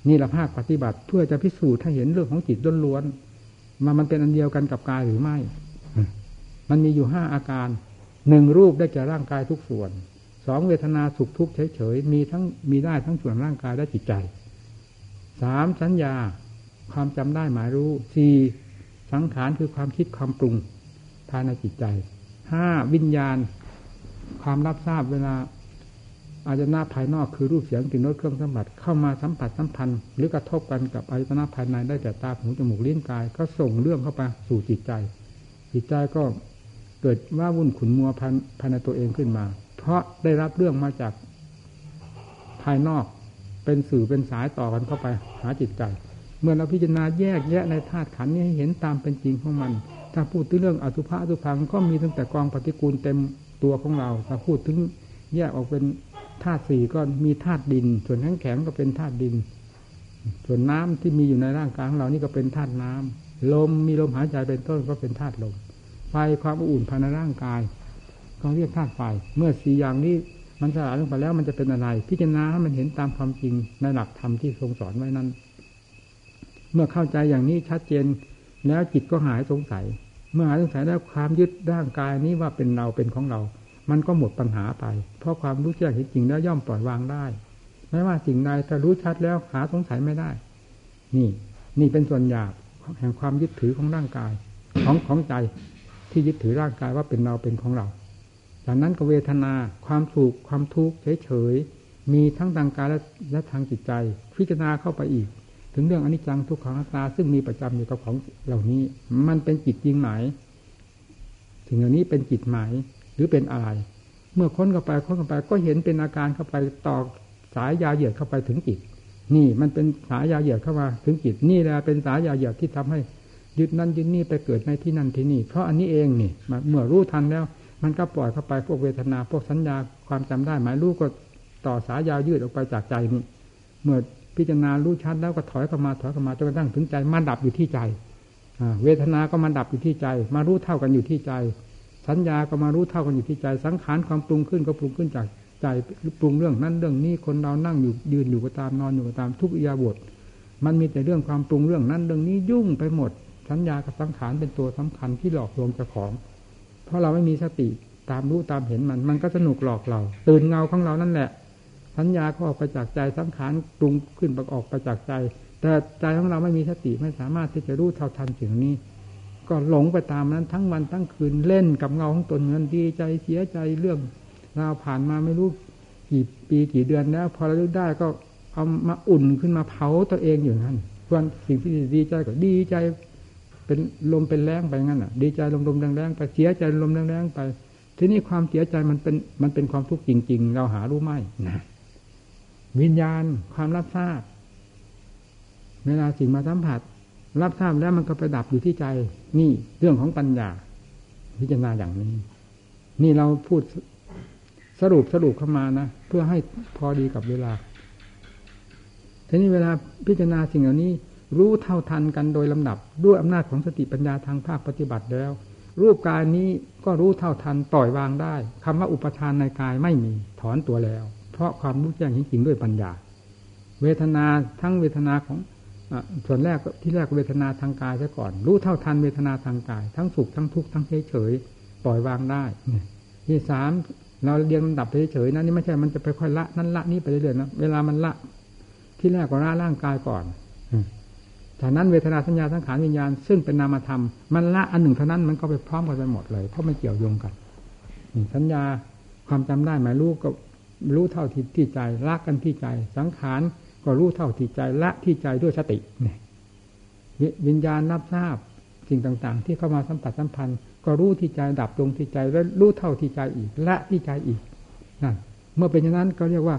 นี่ละภาคปฏิบัติเพื่อจะพิสูจน์ให้เห็นเรื่องของจิตล้วนๆมามันเป็นอันเดียวกันกับกายหรือไม่ มันมีอยู่ห้าอาการหนึ่งรูปได้แก่ร่างกายทุกส่วนสองเวทนาสุขทุกข์เฉยๆมีทั้งมีได้ทั้งส่วนร่างกายและจิตใจสามสัญญาความจำได้หมายรู้สี่สังขารคือความคิดความปรุงภายในจิตใจห้าวิญญาณ ความรับทราบเวลา อาจนาภายนอกคือรูปเสียงกลิ่นรสเครื่องสัมผัสเข้ามาสัมผัสสัมพันธ์หรือกระทบกันกับอายตนะภายในได้แต่ตาหูจมูกลิ้นกาย ก็ส่งเรื่องเข้าไปสู่จิตใจ จิตใจก็เกิดว่าวุ่นขุนมัวภายในตัวเองขึ้นมา เพราะได้รับเรื่องมาจากภายนอกเป็นสื่อเป็นสายต่อกันเข้าไปหาจิตใจ เมื่อเราพิจารณาแยกแยะในธาตุขันนี้ให้เห็นตามเป็นจริงของมัน ถ้าพูดถึงเรื่องอสุภะอสุพังก็มีตั้งแต่กองปฏิกูลเต็มตัวของเรา ถ้าพูดถึงแยกออกเป็น ธาตุสี่ก็มีธาตุดิน ส่วนแข็งแข็งก็เป็นธาตุดิน ส่วนน้ำที่มีอยู่ในร่างกายของเรานี่ก็เป็นธาตุน้ำลมมีลมหายใจเป็นต้นก็เป็นธาตุลม ไฟความอุ่นภายในร่างกายเขาเรียกธาตุไฟ เมื่อสี่อย่างนี้มันสลายลงไปแล้วมันจะเป็นอะไร พิจารณาให้มันเห็นตามความจริงในหลักธรรมที่ทรงสอนไว้นั้น เมื่อเข้าใจอย่างนี้ชัดเจนแล้วจิตก็หายสงสัย เมื่อหายสงสัยแล้วความยึดร่างกายนี้ว่าเป็นเราเป็นของเรา มันก็หมดปัญหาไป เพราะความรู้แจ้งเห็นจริงแล้วย่อมปล่อยวางได้ ไม่ว่าสิ่งใดถ้ารู้ชัดแล้วหาสงสัยไม่ได้ นี่ นี่เป็นส่วนหยาบแห่งความยึดถือของร่างกาย ของของใจที่ยึดถือร่างกายว่าเป็นเราเป็นของเรา จากนั้นก็เวทนา ความสุขความทุกข์เฉยๆมีทั้งทางกายและและทางจิตใจ พิจารณาเข้าไปอีก ถึงเรื่องอนิจจังทุกขังตาซึ่งมีประจำอยู่กับของเหล่านี้ มันเป็นจิตจริงไหมถึงเหล่านี้เป็นจิตหมาย หรือเป็นอะไร เมื่อค้นเข้าไปค้นเข้าไป ก็เห็นเป็นอาการเข้าไปต่อสายยาเหยียดเข้าไปถึงจิตนี่มันเป็นสายยาเหยียดเข้ามาถึงจิตนี่แหละเป็นสายยาเหยียดที่ทำให้ยึดนั่นยึดนี่ไปเกิดในที่นั่นที่นี่ เพราะอันนี้เองนี่เมื่อรู้ทันแล้ว มันก็ปล่อยเข้าไปพวกเวทนาพวกสัญญาความจำได้ หมายรู้ก็ต่อสายยาวยืดออกไปจากใจนี่เมื่อพิจารณารู้ชัดแล้วก็ถอยเข้ามาถอยเข้ามาจนกระทั่งถึงใจมาดับอยู่ที่ใจเวทนาก็มาดับอยู่ที่ใจ มารู้เท่ากันอยู่ที่ใจ สัญญาก็มารู้เท่ากันอยู่ที่ใจ สังขารความปรุงขึ้นก็ปรุงขึ้นจากใจปรุงเรื่องนั้นเรื่องนี้คนเรานั่งอยู่ยืนอยู่ก็ตามนอนอยู่ก็ตามทุกอิยาบทมันมีแต่เรื่องความปรุงเรื่องนั้นเรื่องนี้ยุ่งไปหมด สัญญากับสังขารเป็นตัวสำคัญที่หลอกลวงเจ้าของ เพราะเราไม่มีสติตามรู้ตามเห็นมัน มันก็สนุกหลอกเรา ตื่นเงาของเรานั่นแหละ สัญญาก็ออกไปจากใจสังขารปรุงขึ้นประกอบไปจากใจ แต่ใจของเราไม่มีสติไม่สามารถที่จะรู้เท่าทันสิ่งนี้ ก็หลงไปตามนั้นทั้งวันทั้งคืนเล่นกับเงาของตนเงินดีใจเสียใจเรื่องราวผ่านมาไม่รู้กี่ปีกี่เดือนแล้ว พอเราได้ก็เอามาอุ่นขึ้นมาเผาตัวเองอยู่นั่นส่วนสิ่งที่ดีใจก็ดีใจ เป็นลมเป็นแรงไปงั้นอะ ดีใจลมลมแรงแรงไปเสียใจลมแรงแรงไป ทีนี้ความเสียใจมันเป็นมันเป็นความทุกข์จริง ๆ เราหารู้ไหมนะวิญญาณความรับทราบเวลาสิ่งมาสัมผัส รับทราบแล้วมันก็ไปดับอยู่ที่ใจ นี่เรื่องของปัญญา พิจารณาอย่างนี้ นี่เราพูดสรุปสรุปเข้ามานะเพื่อให้พอดีกับเวลาทีนี้เวลาพิจารณาสิ่งเหล่านี้ รู้เท่าทันกันโดยลำดับ ด้วยอำนาจของสติปัญญาทางภาคปฏิบัติแล้ว รูปกายนี้ก็รู้เท่าทันปล่อยวางได้คำว่าอุปทานในกายไม่มีถอนตัวแล้ว เพราะความรู้แจ้งจริงๆด้วยปัญญา เวทนาทั้งเวทนาของ ส่วนแรกที่แรกเวทนาทางกายซะก่อน รู้เท่าทันเวทนาทางกาย ทั้งสุขทั้งทุกข์ทั้งเฉยเฉยปล่อยวางได้ที่สามเราเรียงลำดับเฉยๆนะนี่ไม่ใช่มันจะไปค่อยละนั่นละนี่ไปเรื่อยๆนะเวลามันละ ที่แรกก็ละร่างกายก่อนจากนั้นเวทนาสัญญาสังขารวิญญาณซึ่งเป็นนามธรรมมันละอันหนึ่งเท่านั้นมันก็ไปพร้อมกันไปหมดเลยเพราะมันเกี่ยวโยงกันสัญญาความจำได้หมายรู้ก็รู้เท่าที่ที่ใจละกันที่ใจ สังขาร ก็รู้เท่าที่ใจละที่ใจด้วยสติเนี่ยวิญญาณนับทราบสิ่งต่างๆ ที่เข้ามาสัมผัสสัมพันธ์ ก็รู้ที่ใจดับลงที่ใจแล้วรู้เท่าที่ใจอีกละที่ใจอีกนั่นเมื่อเป็นอย่างนั้นก็เรียกว่า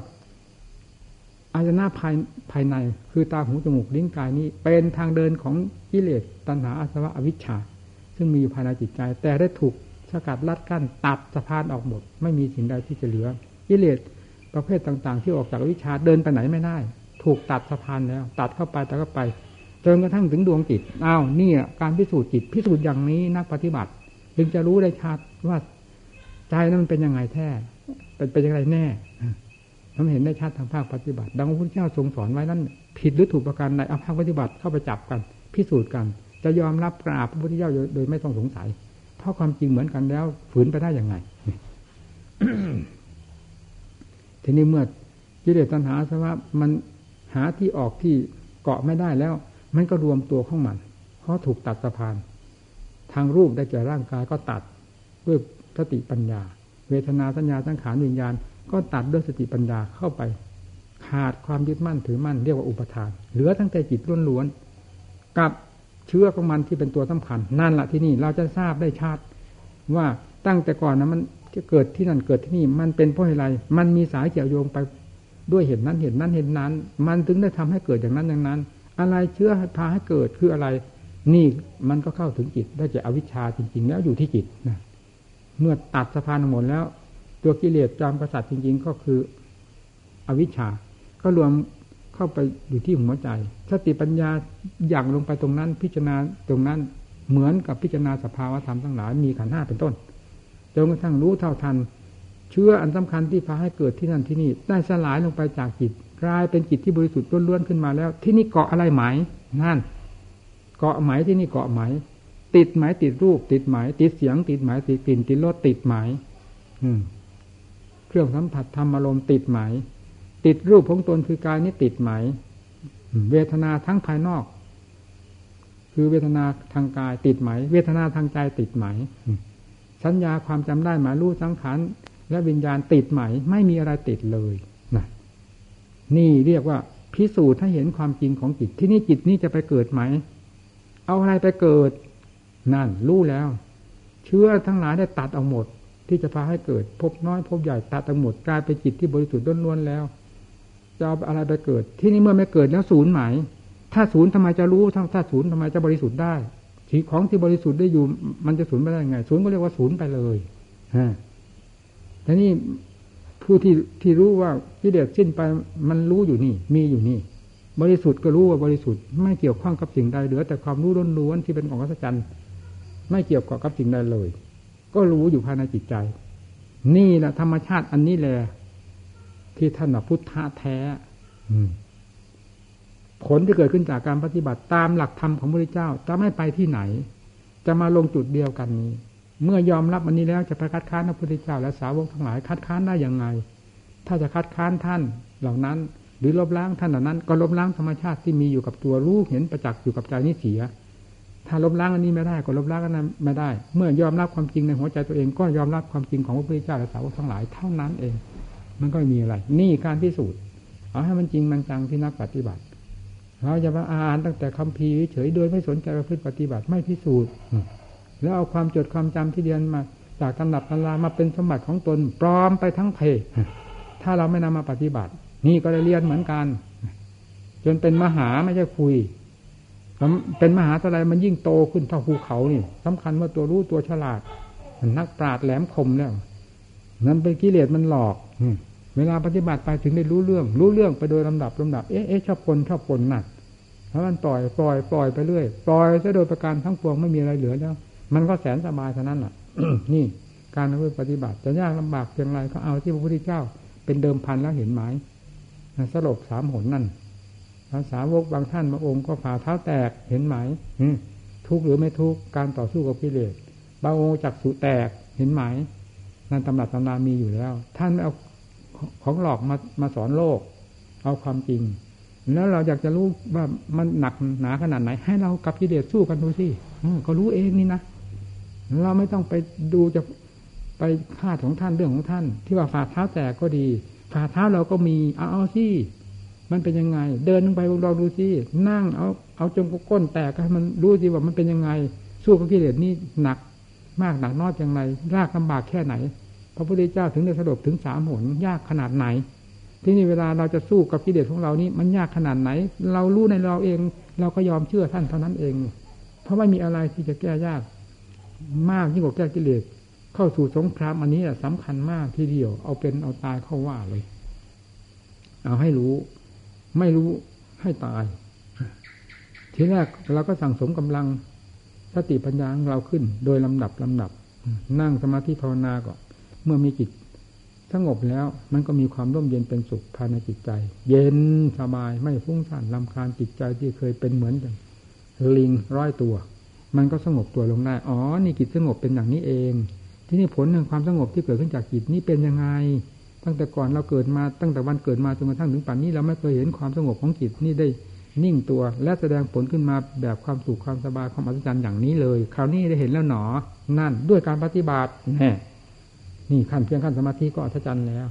อายนะภายภายใน คือตาหูจมูกลิ้นกายนี้ เป็นทางเดินของกิเลสตัณหาอาสวะอวิชชา ซึ่งมีอยู่ภายในจิตใจ แต่ได้ถูกสกัดลัดกั้นตัดสะพานออกหมด ไม่มีสิ่งใดที่จะเหลือกิเลสประเภทต่าง ๆ ที่ออกจากวิชาเดินไปไหนไม่ได้ ถูกตัดสะพานแล้ว ตัดเข้าไปตัดเข้าไปจนกระทั่งถึงดวงจิตอ้าวนี่การพิสูจน์จิตพิสูจน์อย่างนี้นักปฏิบัติจึงจะรู้ได้ชัดว่าใจนั้นมันเป็นยังไงแท้ เป็นเป็นยังไงแน่ทำเห็นได้ชัดทางภาคปฏิบัติ ดังพระพุทธเจ้าทรงสอนไว้นั้น ผิดหรือถูกประการใดเอาภาคปฏิบัติเข้าไปจับกัน พิสูจน์กัน จะยอมรับกราบพระพุทธเจ้าโดยไม่ต้องสงสัย เพราะความจริงเหมือนกันแล้ว ฝืนไปได้อย่างไง ทีนี้เมื่อกิเลสตัณหาสภาวะมัน หาที่ออกที่เกาะไม่ได้แล้ว มันก็รวมตัวข้ามัน เพราะถูกตัดสะพาน ทางรูปได้แก่ร่างกายก็ตัดด้วยสติปัญญา เวทนาสัญญาสังขารวิญญาณ ก็ตัดด้วยสติปัญญาเข้าไป ขาดความยึดมั่นถือมั่นเรียกว่าอุปทาน เหลือตั้งแต่จิตล้วนๆกับเชื้อของมันที่เป็นตัวสำคัญ นั่นแหละที่นี่เราจะทราบได้ชัดว่าตั้งแต่ก่อนนะมันจะเกิดที่นั่นเกิดที่นี่มันเป็นเพราะอะไร มันมีสายเกี่ยวโยงไป ด้วยเหตุนั้นเหตุนั้นเหตุนั้น มันถึงได้ทำให้เกิดอย่างนั้นอย่างนั้น อะไรเชื้อพาให้เกิดคืออะไร นี่มันก็เข้าถึงจิตได้จะอวิชชาจริง ๆ แล้วอยู่ที่จิตนะเมื่อตัดสะพานหมดแล้ว ตัวกิเลสจอมกษัตริย์จริง ๆ ก็คือ อวิชชา ก็รวมเข้าไปอยู่ที่หัวใจสติปัญญาอย่างลงไปตรงนั้น พิจารณาตรงนั้นเหมือนกับพิจารณาสภาวะธรรมทั้งหลายมีขันห้าเป็นต้นจนกระทั่งรู้เท่าทัน เชื่ออันสำคัญที่พาให้เกิดที่นั่นที่นี่ ได้สลายลงไปจากจิตกลายเป็นจิตที่บริสุทธิ์ล้วนๆขึ้นมาแล้ว ที่นี่เกาะอะไรไหมนั่น เกาะไหมที่นี่เกาะไหม ติดไหมติดรูป ติดไหมติดเสียง ติดไหมติดกลิ่นติดรสติดไหมอืม เครื่องสัมผัสธรรมอารมณ์ติดไหม ติดรูปของตนคือกายนี้ติดไหม เวทนาทั้งภายนอก คือเวทนาทางกายติดไหม เวทนาทางใจติดไหม สัญญาความจำได้หมายรู้สังขาร และวิญญาณติดไหม ไม่มีอะไรติดเลยนะนี่เรียกว่าพิสูจน์ให้เห็นความจริงของจิต ที่นี่จิตนี้จะไปเกิดไหม เอาอะไรไปเกิด นั่นรู้แล้ว เชื้อทั้งหลายได้ตัดเอาหมด ที่จะพาให้เกิด พบน้อย พบใหญ่ตัดเอาหมดกลายเป็นจิตที่บริสุทธิ์ล้วนๆแล้วจะเอาอะไรไปเกิด ที่นี่เมื่อไม่เกิดแล้วศูนย์หม ถ้าศูนย์ทำไมจะรู้ถ้าถ้าศูนย์ทำไมจะบริสุทธิ์ได้ทีของที่บริสุทธิ์ได้อยู่ มันจะศูนย์ไปได้ไงศูนย์ก็เรียกว่าศูนย์ไปเลยฮะ แต่นี่ผู้ที่ที่รู้ว่ากิเลสสิ้นไปมันรู้อยู่นี่ มีอยู่นี่ บริสุทธิ์ก็รู้ว่าบริสุทธิ์ไม่เกี่ยวข้องกับสิ่งใดเหลือแต่ความรู้ล้วนๆที่เป็นของอัศจรรย์ไม่เกี่ยวกับกับสิ่งใดเลย ก็รู้อยู่ภายในจิตใจ นี่แหละธรรมชาติอันนี้แหละที่ท่านพุทธะแท้ อืมผลที่เกิดขึ้นจากการปฏิบัติตามหลักธรรมของพระพุทธเจ้า จะไม่ไปที่ไหน จะมาลงจุดเดียวกันนี้ เมื่อยอมรับอันนี้แล้วจะไปคัดค้านพระพุทธเจ้าและสาวกทั้งหลายคัดค้านได้อย่างไง ถ้าจะคัดค้านท่านเหล่านั้น หรือลบล้างท่านเหล่านั้น ก็ลบล้างธรรมชาติที่มีอยู่กับตัวรู้เห็นประจักษ์อยู่กับใจนี้เสีย ถ้าลบล้างอันนี้ไม่ได้ก็ลบล้างอันนั้นไม่ได้ เมื่อยอมรับความจริงในหัวใจตัวเองก็ยอมรับความจริงของพระพุทธเจ้าและสาวกทั้งหลายเท่านั้นเอง มันก็มีอะไร นี่การพิสูจน์เอาให้มันจริงมันจังที่นักปฏิบัติเราจะมาอ่านตั้งแต่คำพีเฉยโดยไม่สนใจประพฤติปฏิบัติไม่พิสูจน์ แล้วเอาความจดความจำที่เรียนมาจากตำรับตำรามาเป็นสมบัติของตนปลอมไปทั้งเพถ้าเราไม่นำมาปฏิบัติ นี่ก็ได้เรียนเหมือนกัน จนเป็นมหาไม่ใช่คุยเป็นมหาอะไรมันยิ่งโตขึ้นเท่าภูเขานี่สำคัญว่าตัวรู้ตัวฉลาดมันนักปราดแหลมคมแล้วนั้นเป็นกิเลสมันหลอกเวลาปฏิบัติไปถึงได้รู้เรื่อง รู้เรื่องไปโดยลำดับลำดับเอ๊ะเอ๊ะชอบคนชอบคนหนักแล้วมันปล่อยปล่อยปล่อยไปเรื่อยปล่อยซะโดยประการทั้งปวงไม่มีอะไรเหลือแล้ว มันก็แสนสบายเท่านั้นแหละนี่การปฏิบัติ จะยากลำบากเพียงไรก็เอาที่พระพุทธเจ้า เป็นเดิมพันแล้วเห็นไหมสลบสามหนนั่นภาษาวกบางท่านบางองค์ก็ฝ่าเท้าแตกเห็นไหมทุกหรือไม่ทุกการต่อสู้กับกิเลสบางองค์จักสุแตกเห็นไหมนั่นตำรับตำรามีอยู่แล้ว ท่านไม่เอาของหลอกมามาสอนโลก เอาความจริง แล้วเราอยากจะรู้ว่ามันหนักหนาขนาดไหน ให้เรากับกิเลสสู้กันดูสิก็รู้เองนี่นะ เราไม่ต้องไปดูจะไปคาดของท่านเรื่องของท่าน ที่ว่าฝ่าเท้าแตกก็ดี ฝ่าเท้าเราก็มีเอาเอาสิมันเป็นยังไง เดินลงไปลองดูสินั่งเอาเอาจงก้นแตกให้มันรู้สิว่ามันเป็นยังไง สู้กับกิเลสนี่หนักมากหนักน้อยอย่างไรยากลาบากแค่ไหน พระพุทธเจ้าถึงได้สลบถึงสามหนยากขนาดไหน ที่นี่เวลาเราจะสู้กับกิเลสของเรานี้มันยากขนาดไหน เรารู้ในเราเอง เราก็ยอมเชื่อท่านเท่านั้นเอง เพราะไม่มีอะไรที่จะแก้ยาก มากยิ่งกว่าแก้กิเลสเข้าสู่สงครามอันนี้สำคัญมากทีเดียว เอาเป็นเอาตายเข้าว่าเลย เอาให้รู้ ไม่รู้ให้ตาย ทีแรกเราก็สั่งสมกำลังสติปัญญาของเราขึ้น โดยลำดับลำดับ นั่งสมาธิภาวนาก่อนเมื่อมีจิตสงบแล้วมันก็มีความร่มเย็นเป็นสุขภายในจิตใจ เย็นสบายไม่ฟุ้งซ่านลำคาญจิตใจที่เคยเป็นเหมือนกันลิงร้อยตัว มันก็สงบตัวลงได้ อ๋อ นี่จิตสงบเป็นอย่างนี้เอง ที่นี่ผลแห่งความสงบที่เกิดขึ้นจากจิตนี่เป็นยังไง ตั้งแต่ก่อนเราเกิดมา ตั้งแต่วันเกิดมาจนกระทั่งถึงป่านนี้เราไม่เคยเห็นความสงบของจิตนี่ได้นิ่งตัวและแสดงผลขึ้นมาแบบความสุขความสบายความอัศจรรย์อย่างนี้เลย คราวนี้ได้เห็นแล้วหนอ นั่นด้วยการปฏิบัติแน่นี่ขั้นเพียงขั้นสมาธิก็อัศจรรย์แล้ว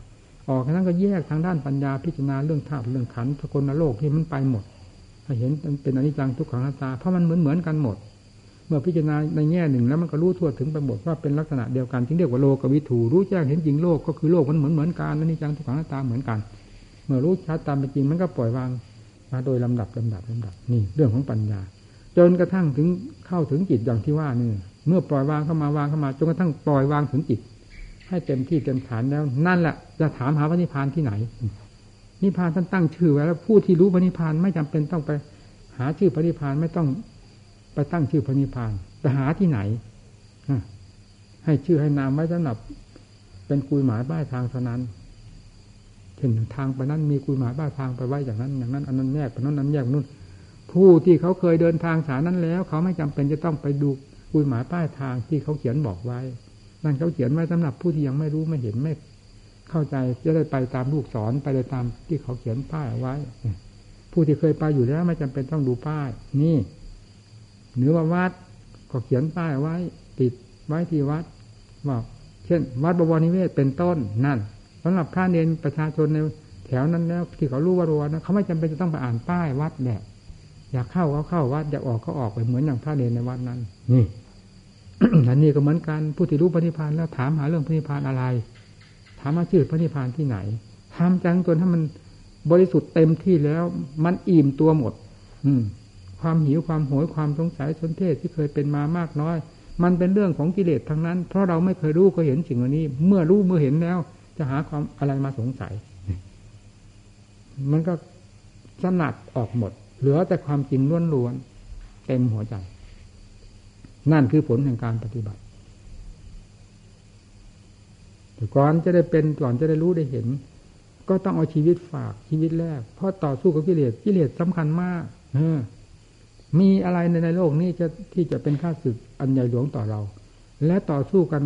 ออกนั้นก็แยกทางด้านปัญญาพิจารณาเรื่องธาตุเรื่องขันธ์สกลโลกที่มันไปหมดเห็นเป็นอนิจจังทุกขังนัตตาเพราะมันเหมือนเหมือนกันหมด เมื่อพิจารณาในแง่หนึ่งแล้วมันก็รู้ทั่วถึงไปหมดว่าเป็นลักษณะเดียวกันที่เรียกว่าโลกวิถูรู้แจ้งเห็นจริงโลกก็คือโลกมันเหมือนเหมือนกันอนิจจังทุกขังนัตตาเหมือนกัน เมื่อรู้ชัดตามเป็นจริงมันก็ปล่อยวางมาโดยลำดับลำดับลำดับนี่เรื่องของปัญญา จนกระทั่งถึงเข้าถึงจิตอย่างที่ว่านี่เมื่อปล่อยวางเข้ามาวางเข้ามาจนกระทั่งปล่อยวางถึงจิต ให้เต็มที่เต็มฐานแล้วนั่นแหละจะถามหาพระนิพพานที่ไหนนิพพานท่านตั้งชื่อไว้แล้วผู้ที่รู้พระนิพพานไม่จำเป็นต้องไป หาชื่อพระนิพพานไม่ต้อง ไปตั้งชื่อพระนิพพานไปหาที่ไหนให้ชื่อให้นามไว้สำหรับเป็นกุยหมายบ้ายทางเท่านั้นเช่นทางไปนั้นมีกุยหมายบ้ายทางไปไว้อย่างนั้น อย่างนั้นอันนั้นแยกไปนั้นนั้นแยกนู่นผู้ที่เขาเคยเดินทางสายนั้นแล้ว เขาไม่จำเป็นจะต้องไปดูกุยหมายป้ายทางที่เขาเขียนบอกไว้ นั่นเขาเขียนไว้สำหรับผู้ที่ยังไม่รู้ไม่เห็นไม่ เข้าใจจะได้ไปตามลูกศรไปเลยตามที่เขาเขียนป้ายไว้ ผู้ที่เคยไปอยู่แล้วไม่จำเป็นต้องดูป้าย นี่ หรือว่าวัดก็เขียนป้ายไว้ ติดไว้ที่วัดว่าเช่น วัดบวรนิเวศเป็นต้นนั่นสำหรับพระเนรประชาชนในแถวนั้นแล้วที่เขารู้ว่ารัวนะเขาไม่จำเป็นจะต้องไปอ่านป้ายวัดแหละอยากเข้าก็เข้าวัดอยากออกก็ออกไปเหมือนอย่างพระเนรในวัดนั้น นี่อันนี้ก็เหมือนกันผู้ที่รู้พระนิพพานแล้วถามหาเรื่องพระนิพพานอะไร ถามมาชื่อพระนิพพานที่ไหนทำจังตัวถ้ามันบริสุทธิ์เต็มที่แล้ว มันอิ่มตัวหมด อืม ความหิวความโหยความสงสัยสนเทศที่เคยเป็นมามากน้อย มันเป็นเรื่องของกิเลสทั้งนั้น เพราะเราไม่เคยรู้ก็เห็นสิ่งเหล่านี้ เมื่อรู้เมื่อเห็นแล้ว จะหาความอะไรมาสงสัย มันก็สนัดออกหมด เหลือแต่ความจริงล้วนๆเต็มหัวใจ นั่นคือผลแห่งการปฏิบัติก่อนจะได้เป็นก่อนจะได้รู้ได้เห็น ก็ต้องเอาชีวิตฝากชีวิตแรกเพราะต่อสู้กับกิเลสกิเลสสำคัญมาก เออ มีอะไรในในโลกนี้จะที่จะเป็นข้าศึกอันใหญ่หลวงต่อเรา และต่อสู้กัน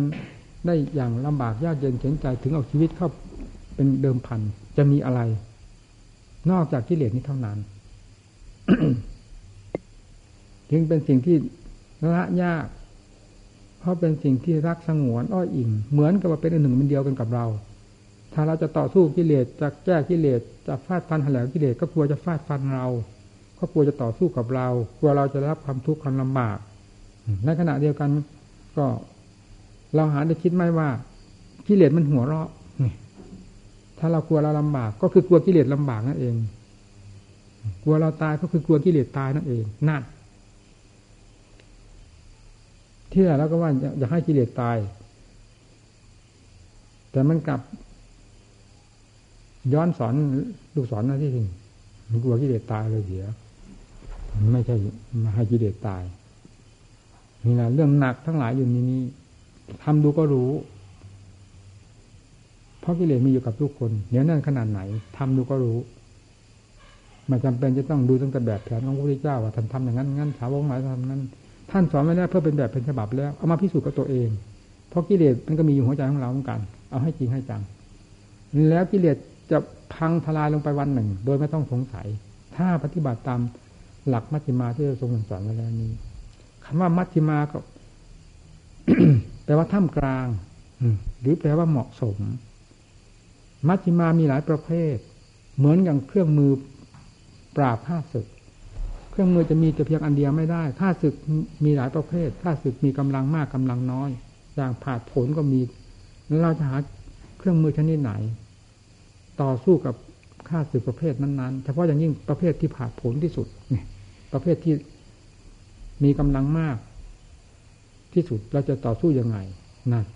ได้อย่างลำบากยากเย็นเข็นใจถึงเอาชีวิตเข้าเป็นเดิมพันจะมีอะไร นอกจากกิเลสนี้เท่านั้นจึงเป็นสิ่งที่ละยาก เพราะเป็นสิ่งที่รักสงวนอ้อยอิง เหมือนกับว่าเป็นอันหนึ่งมันเดียวกันกับเรา ถ้าเราจะต่อสู้กิเลสจะแก้กิเลสจะฟาดฟันหันแหลวกิเลสก็กลัวจะฟาดฟันเรา ก็กลัวจะต่อสู้กับเรากลัวเราจะรับความทุกข์ความลำบาก ในขณะเดียวกัน ก็เราหาได้คิดไหมว่ากิเลสมันหัวเราะถ้าเรากลัวเราลำบาก ก็คือกลัวกิเลสลำบากนั่นเอง กลัวเราตายก็คือกลัวกิเลสตายนั่นเองนั่นที่แล้วก็ว่าอยากให้กิเลสตาย แต่มันกลับ ย้อนสอนลูกสอนนะที่จริงกลัวกิเลสตายเลยเสีย ไม่ใช่มาให้กิเลสตาย นี่แหละเรื่องหนักทั้งหลายอยู่นี้นี้ทำดูก็รู้ เพราะกิเลสมีอยู่กับทุกคนเดี๋ยวนั่นขนาดไหนทำดูก็รู้ไม่จำเป็นจะต้องดูตั้งแต่แบบแผนของพระพุทธเจ้าว่าท่านทำอย่างนั้นงั้นสาวกหมายทำนั้น ท่านสอนไว้แล้วเพื่อเป็นแบบเป็นฉบับแล้วเอามาพิสูจน์กับตัวเอง เพราะกิเลสมันก็มีอยู่หัวใจของเราเหมือนกัน เอาให้จริงให้จังแล้วกิเลสจะพังทลายลงไปวันหนึ่ง โดยไม่ต้องสงสัย ถ้าปฏิบัติตาม หลักมัชฌิมาที่ทรงสอนไว้แล้วนี้คำว่ามัชฌิมาก็แปลว่าท่ามกลางหรือแปลว่าเหมาะสม มัชฌิมามีหลายประเภท เหมือนอย่างเครื่องมือปราบผ้าศึก เครื่องมือจะมีแต่เพียงอันเดียวไม่ได้ข้าศึกมีหลายประเภทข้าศึกมีกำลังมากกำลังน้อย อย่างผ่าผลก็มีเราจะหาเครื่องมือชนิดไหน ต่อสู้กับข้าศึกประเภทนั้นๆเฉพาะอย่างยิ่งประเภทที่ผ่าผลที่สุดเนี่ย ประเภทที่มีกำลังมาก ที่สุดเราจะต่อสู้ยังไงนั่น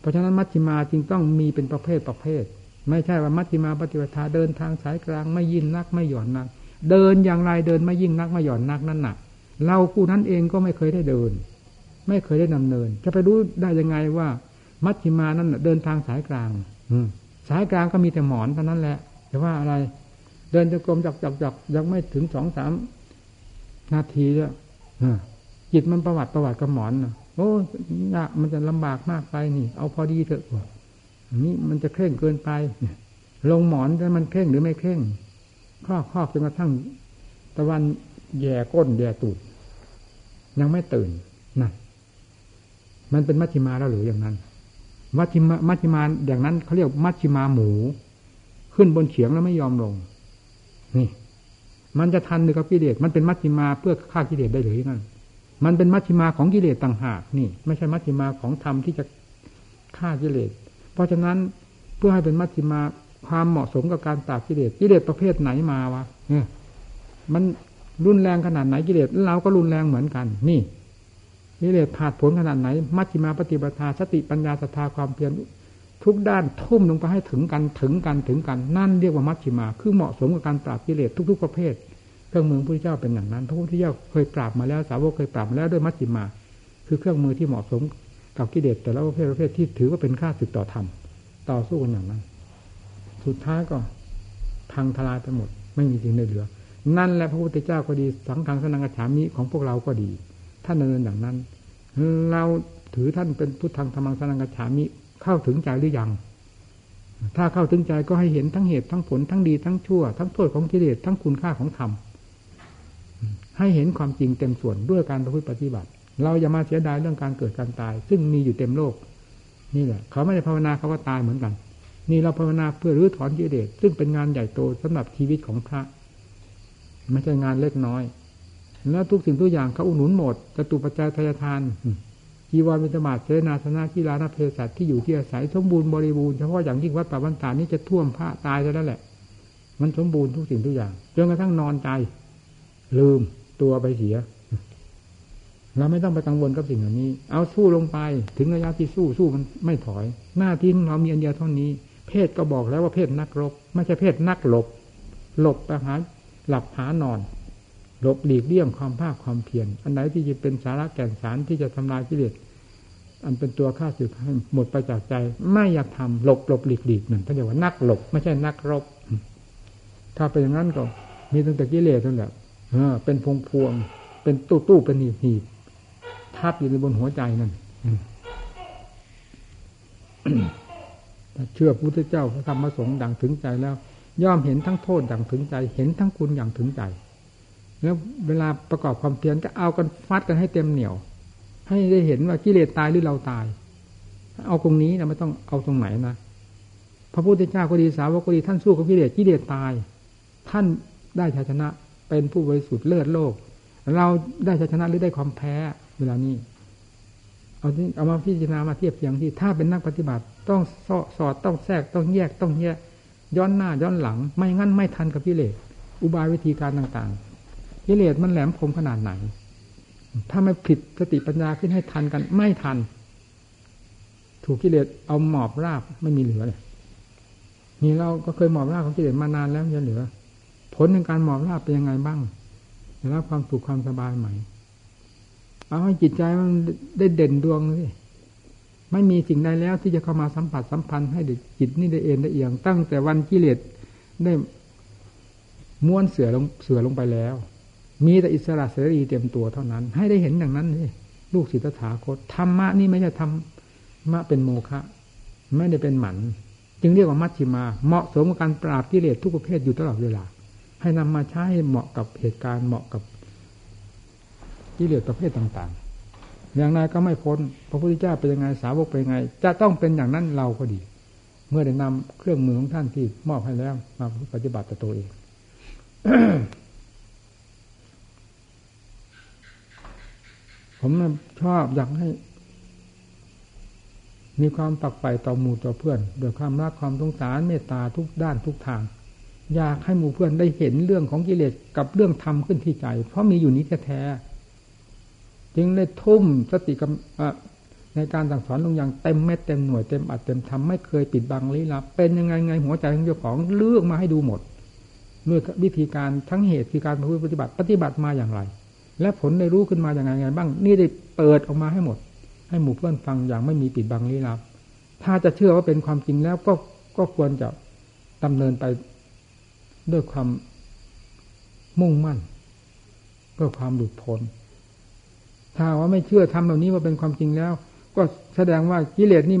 เพราะฉะนั้นมัชฌิมาจึงต้องมีเป็นประเภทประเภท ไม่ใช่ว่ามัชฌิมาปฏิปทาเดินทางสายกลางไม่ยินนักไม่หย่อนนัก เดินอย่างไรเดินไม่ยิ่งนักไม่หย่อนนักนั่นหนักเราผู้นั้นเองก็ไม่เคยได้เดิน ไม่เคยได้นำเนิน จะไปรู้ได้ยังไงว่า มัชฌิมานั้นเดินทางสายกลาง อืสายกลางก็มีแต่หมอนเท่านั้นแหละแต่ว่าอะไร เดินจะกรมจับจับจับยังไม่ถึงสองสาม นาทีแล้วจิตมันประวัติประวัติกับหมอนโอ้ยากมันจะลำบากมากไปนี่ เอาพอดีเถอะนี่มันจะเคร่งเกินไปลงหมอนแต่มันเคร่งหรือไม่เคร่งข้อข้อจนกระทั่งตะวันแย่ก้นแย่ตูด ยังไม่ตื่นนั่นมันเป็นมัชชิมาแล้วหรืออย่างนั้นมัชชิมามัชชิมาอย่างนั้นเขาเรียกมัชชิมาหมู ขึ้นบนเฉียงแล้วไม่ยอมลง นี่ มันจะทันหรือกับกิเลสมันเป็นมัชชิมาเพื่อฆ่ากิเลสได้หรือยังนั้นมันเป็นมัชชิมาของกิเลสต่างหากนี่ ไม่ใช่มัชชิมาของธรรมที่จะฆ่ากิเลสเพราะฉะนั้นเพื่อให้เป็นมัชชิมาความเหมาะสมกับการปราบกิเลสกิเลสประเภทไหนมาวะเนี่ยมันรุนแรงขนาดไหนกิเลสเราก็รุนแรงเหมือนกัน นี่กิเลสผาดผลขนาดไหน มัชฌิมาปฏิปทาสติปัญญาศรัทธาความเพียร ทุกด้านทุ่มลงไปให้ถึงกันถึงกันถึงกันนั่นเรียกว่ามัชฌิมา คือเหมาะสมกับการปราบกิเลสทุก ๆ ประเภทเครื่องมือพระพุทธเจ้าเป็นอย่างนั้นพระพุทธเจ้าเคยปราบมาแล้วสาวกเคยปราบมาแล้วด้วยมัชฌิมา คือเครื่องมือที่เหมาะสมกับกิเลสแต่ละประเภทประเภทที่ถือว่าเป็นข้าศึกต่อธรรมต่อสู้กันอย่างนั้น สุดท้ายก็พังทลายไปหมด ไม่มีสิ่งใดเหลือ นั่นแหละพระพุทธเจ้าก็ดีสังฆังสนังกฉามิของพวกเราก็ดี ท่านดำเนินอย่างนั้น เราถือท่านเป็นพุทธังธรรมังสนังกฉามิ เข้าถึงใจหรือยัง ถ้าเข้าถึงใจก็ให้เห็นทั้งเหตุทั้งผลทั้งดีทั้งชั่ว ทั้งโทษของกิเลสทั้งคุณค่าของธรรมให้เห็นความจริงเต็มส่วนด้วยการประพฤติปฏิบัติ เราอย่ามาเสียดายเรื่องการเกิดการตาย ซึ่งมีอยู่เต็มโลก นี่แหละ เขาไม่ได้ภาวนาเขาก็ตายเหมือนกัน นี่เราภาวนาเพื่อรื้อถอนกิเลสซึ่งเป็นงานใหญ่โตสำหรับชีวิตของพระไม่ใช่งานเล็กน้อย แล้วทุกสิ่งทุกอย่างเขาอุดหนุนหมดจตุปัจจัยทายทาน จีวรวิตมาเสนาสนะกีฬานาเพศัตว์ที่อยู่ที่อาศัยสมบูรณ์บริบูรณ์เฉพาะอย่างยิ่งวัดป่าบันตานี้จะท่วมพระตายแล้วแหละ มันสมบูรณ์ทุกสิ่งทุกอย่างจนกระทั่งนอนใจลืมตัวไปเสียเราไม่ต้องไปกังวลกับสิ่งเหล่านี้ เอาสู้ลงไป ถึงระยะที่สู้สู้มันไม่ถอย หน้าที่เรามีอันเดียวเท่านี้ เพศก็บอกแล้วว่าเพศนักรบ ไม่ใช่เพศนักหลบ หลบไปหาหลับหานอน หลบหลีกเลี่ยงความภาคความเพียรอันไหนที่จะเป็นสาระแก่นสารที่จะทำลายกิเลสอันเป็นตัวฆ่าศึกให้หมดไปจากใจ ไม่อยากทำหลบหลบหลีกหลีกนั่นท่านเรียกว่านักหลบ ไม่ใช่นักรบ ถ้าเป็นอย่างนั้นก็ มีตั้งแต่กิเลสนั่นแหละเป็นพวงพวง เป็นตู้ตู้เป็นหีบหีบทับอยู่ในบนหัวใจนั่นเชื่อพระพุทธเจ้าพระธรรมพระสงฆ์ดังถึงใจแล้ว ย่อมเห็นทั้งโทษดังถึงใจ เห็นทั้งคุณอย่างถึงใจ แล้วเวลาประกอบความเพียรก็เอากันฟัดกันให้เต็มเหนียว ให้ได้เห็นว่ากิเลสตายหรือเราตาย เอาตรงนี้นะไม่ต้องเอาตรงไหนนะพระพุทธเจ้าก็ดีสาวกก็ดีท่านสู้กับกิเลสกิเลสตาย ท่านได้ชัยชนะเป็นผู้บริสุทธิ์เลิศโลก เราได้ชัยชนะหรือได้ความแพ้เวลานี้เอาที่เอามาพิจารณามาเทียบเทียงที่ถ้าเป็นนักปฏิบัติต้องสอสอดต้องแทรกต้องแยกต้องแยกย้อนหน้าย้อนหลัง ไม่งั้นไม่ทันกับกิเลสอุบายวิธีการต่างๆ กิเลสมันแหลมคมขนาดไหน ถ้าไม่ผิดสติปัญญาขึ้นให้ทันกัน ไม่ทัน ถูกกิเลสเอาหมอบราบไม่มีเหลือเลยนี่เราก็เคยหมอบราบของกิเลสมานานแล้วยังเหลือ ผลในการหมอบราบเป็นยังไงบ้างได้รับความสุขความสบายไหมเอาให้จิตใจมันได้เด่นดวงสิไม่มีสิ่งใดแล้วที่จะเข้ามาสัมผัสสัมพันธ์ให้จิตนี่ได้เอ็นได้เอียง ตั้งแต่วันกิเลสได้ม้วนเสือลงเสือลงไปแล้ว มีแต่อิสระเสรีเต็มตัวเท่านั้น ให้ได้เห็นอย่างนั้นนี่ลูกศิษย์ถาคตธรรมะนี่ไม่ใช่ธรรมะเป็นโมฆะไม่ได้เป็นหมัน จึงเรียกว่ามัชชิมา เหมาะสมกับการปราบกิเลสทุกประเภทอยู่ตลอดเวลา ให้นำมาใช้เหมาะกับเหตุการณ์เหมาะกับกิเลสประเภทต่างๆ อย่างไรก็ไม่พ้น พระพุทธเจ้าเป็นยังไงสาวกเป็นยังไง จะต้องเป็นอย่างนั้นเราก็ดี เมื่อได้นำเครื่องมือของท่านที่มอบให้แล้วมาปฏิบัติต่อตัวเอง ผมชอบอยากให้ มีความปักไปต่อหมู่ต่อเพื่อนด้วยความรักความสงสารเมตตาทุกด้านทุกทาง อยากให้หมู่เพื่อนได้เห็นเรื่องของกิเลสกับเรื่องธรรมขึ้นที่ใจ เพราะมีอยู่นี้แท้จึงได้ทุ่มสติกในการสั่งสอนลงอย่างเต็มเม็ดเต็มหน่วยเต็มอัดเต็มทำไม่เคยปิดบังลี้ลับเป็นยังไงไงหัวใจของเจ้าของเลือกมาให้ดูหมดด้วยวิธีการทั้งเหตุคือการปฏิบัติปฏิบัติมาอย่างไร และผลได้รู้ขึ้นมาอย่างไรไงบ้าง นี่ได้เปิดออกมาให้หมด ให้หมู่เพื่อนฟังอย่างไม่มีปิดบังลี้ลับ ถ้าจะเชื่อว่าเป็นความจริงแล้วก็ก็ควรจะดำเนินไปด้วยความมุ่งมั่น เพื่อความหลุดพ้นถ้าว่าไม่เชื่อทำแบบนี้ว่าเป็นความจริงแล้ว ก็แสดงว่ากิเลสนี่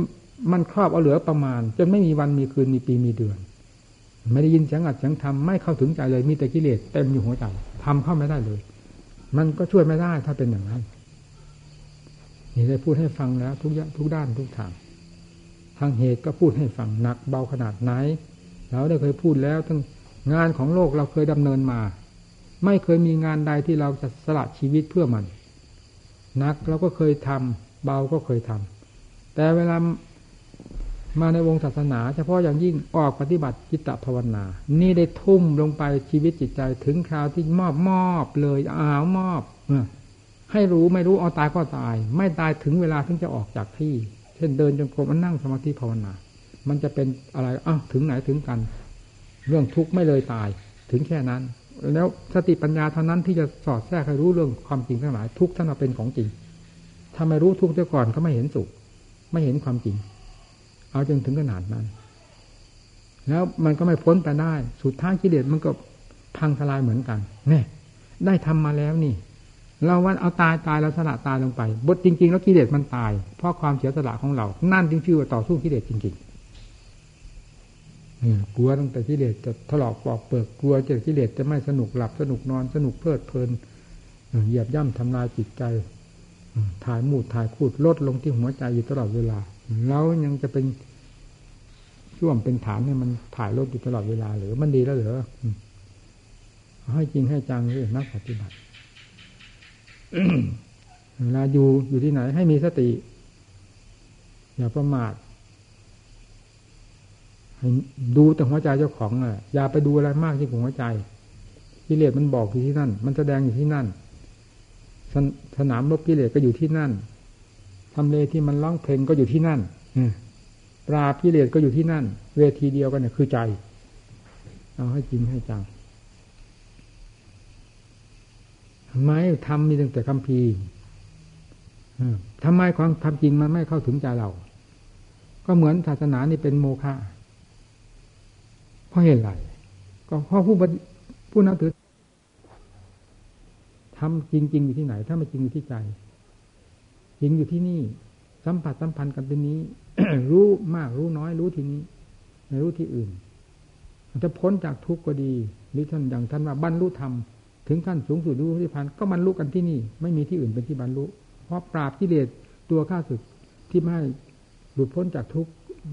มันครอบเอาเหลือประมาณ จนไม่มีวันมีคืนมีปีมีเดือน ไม่ได้ยินเสียงอัดเสียงทำไม่เข้าถึงใจเลยมีแต่กิเลสเต็มอยู่หัวใจทำเข้าไม่ได้เลย มันก็ช่วยไม่ได้ถ้าเป็นอย่างนั้น นี่ได้พูดให้ฟังแล้ว ทุกยทุกด้านทุกทางทางเหตุก็พูดให้ฟังหนักเบาขนาดไหนเราได้เคยพูดแล้วทั้งงานของโลกเราเคยดำเนินมา ไม่เคยมีงานใดที่เราจะสละชีวิตเพื่อมันนักเราก็เคยทำเบาก็เคยทำแต่เวลา มาในวงศาสนา เฉพาะอย่างยิ่งออกปฏิบัติจิตภาวนา นี่ได้ทุ่มลงไปชีวิตจิตใจถึงคราวที่มอบมอบเลยอ้าวมอบให้รู้ไม่รู้เอาตายก็ตาย ไม่ตายถึงเวลาถึงจะออกจากที่ เช่นเดินจงกรมนั่งสมาธิภาวนา มันจะเป็นอะไรอ้าวถึงไหนถึงกัน เรื่องทุกข์ไม่เลยตายถึงแค่นั้น แล้วสติปัญญาเท่านั้นที่จะสอดแทรกให้รู้เรื่องความจริงทั้งหลายทุกท่านเป็นของจริงถ้าไม่รู้ทุกข์เจ้าก่อนก็ไม่เห็นสุข ไม่เห็นความจริง เอาจนถึงขนาดนั้น แล้วมันก็ไม่พ้นไปได้ สุดท้ายกิเลสมันก็พังทลายเหมือนกันเนี่ยได้ทำมาแล้วนี่ เราว่าเอาตายตายแล้วสละตายลงไป บทจริง ๆ แล้วกิเลสมันตาย เพราะความเสียสละของเรา นั่นจึงชื่อว่าต่อสู้กิเลสจริงๆกลัวตั้งแต่กิเลสจะถลอกปอกเปิกกลัวจะกิเลสจะไม่สนุกหลับสนุกนอนสนุกเพลิดเพลินเหยียบย่ำทำลายจิตใจถ่ายมูดถ่ายคูดลดลงที่หัวใจอยู่ตลอดเวลา เรายังจะเป็นช่วมเป็นฐานให้มันถ่ายรถอยู่ตลอดเวลาหรือมันดีแล้วเหรอให้จริงให้จังเลยนักปฏิบัติเวลาอยู่อยู่ที่ไหน ให้มีสติ อย่าประมาทให้ดูแต่หัวใจเจ้าของอะ อย่าไปดูอะไรมากที่หัวใจกิเลสมันบอกอยู่ที่นั่น มันแสดงอยู่ที่นั่นสสนามรบกิเลสก็อยู่ที่นั่น ทำเลที่มันร้องเพลงก็อยู่ที่นั่นปราบกิเลสก็อยู่ที่นั่น เวทีเดียวกันเนี่ยคือใจ เอาให้จริงให้จังทำไมทำมีตั้งแต่คำพีทำไมความทำจริงมันไม่เข้าถึงใจเรา ก็เหมือนศาสนานี่เป็นโมฆะเพราะเหตุไรก็เพราะผู้ผู้นับถือทำจริง ๆ อยู่ที่ไหน ถ้าไม่จริงอยู่ที่ใจ จริงอยู่ที่นี่ สัมผัสสัมพันธ์กันที่นี้ รู้มากรู้น้อยรู้ที่นี้ ไม่รู้ที่อื่นจะพ้นจากทุกข์ก็ดีหรือท่านอย่างท่านว่าบรรลุธรรมถึงขั้นสูงสุดรู้ที่พันก็บรรลุกันที่นี่ ไม่มีที่อื่นเป็นที่บรรลุ เพราะปราบกิเลสตัวข้าศึกที่ไม่หลุดพ้นจากทุกข์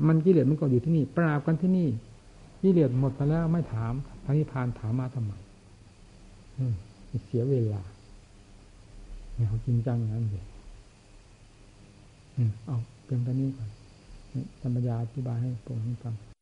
มันกิเลสมันก็อยู่ที่นี่ ปราบกันที่นี่กิเลสหมดไปแล้วไม่ถามพระนิพพานถามมาทำไมเสียเวลาเนี่ยเขาจริงจังนั้นเลย เอาเพียงเท่านี้ก่อนธรรมยาอธิบายให้ผมฟัง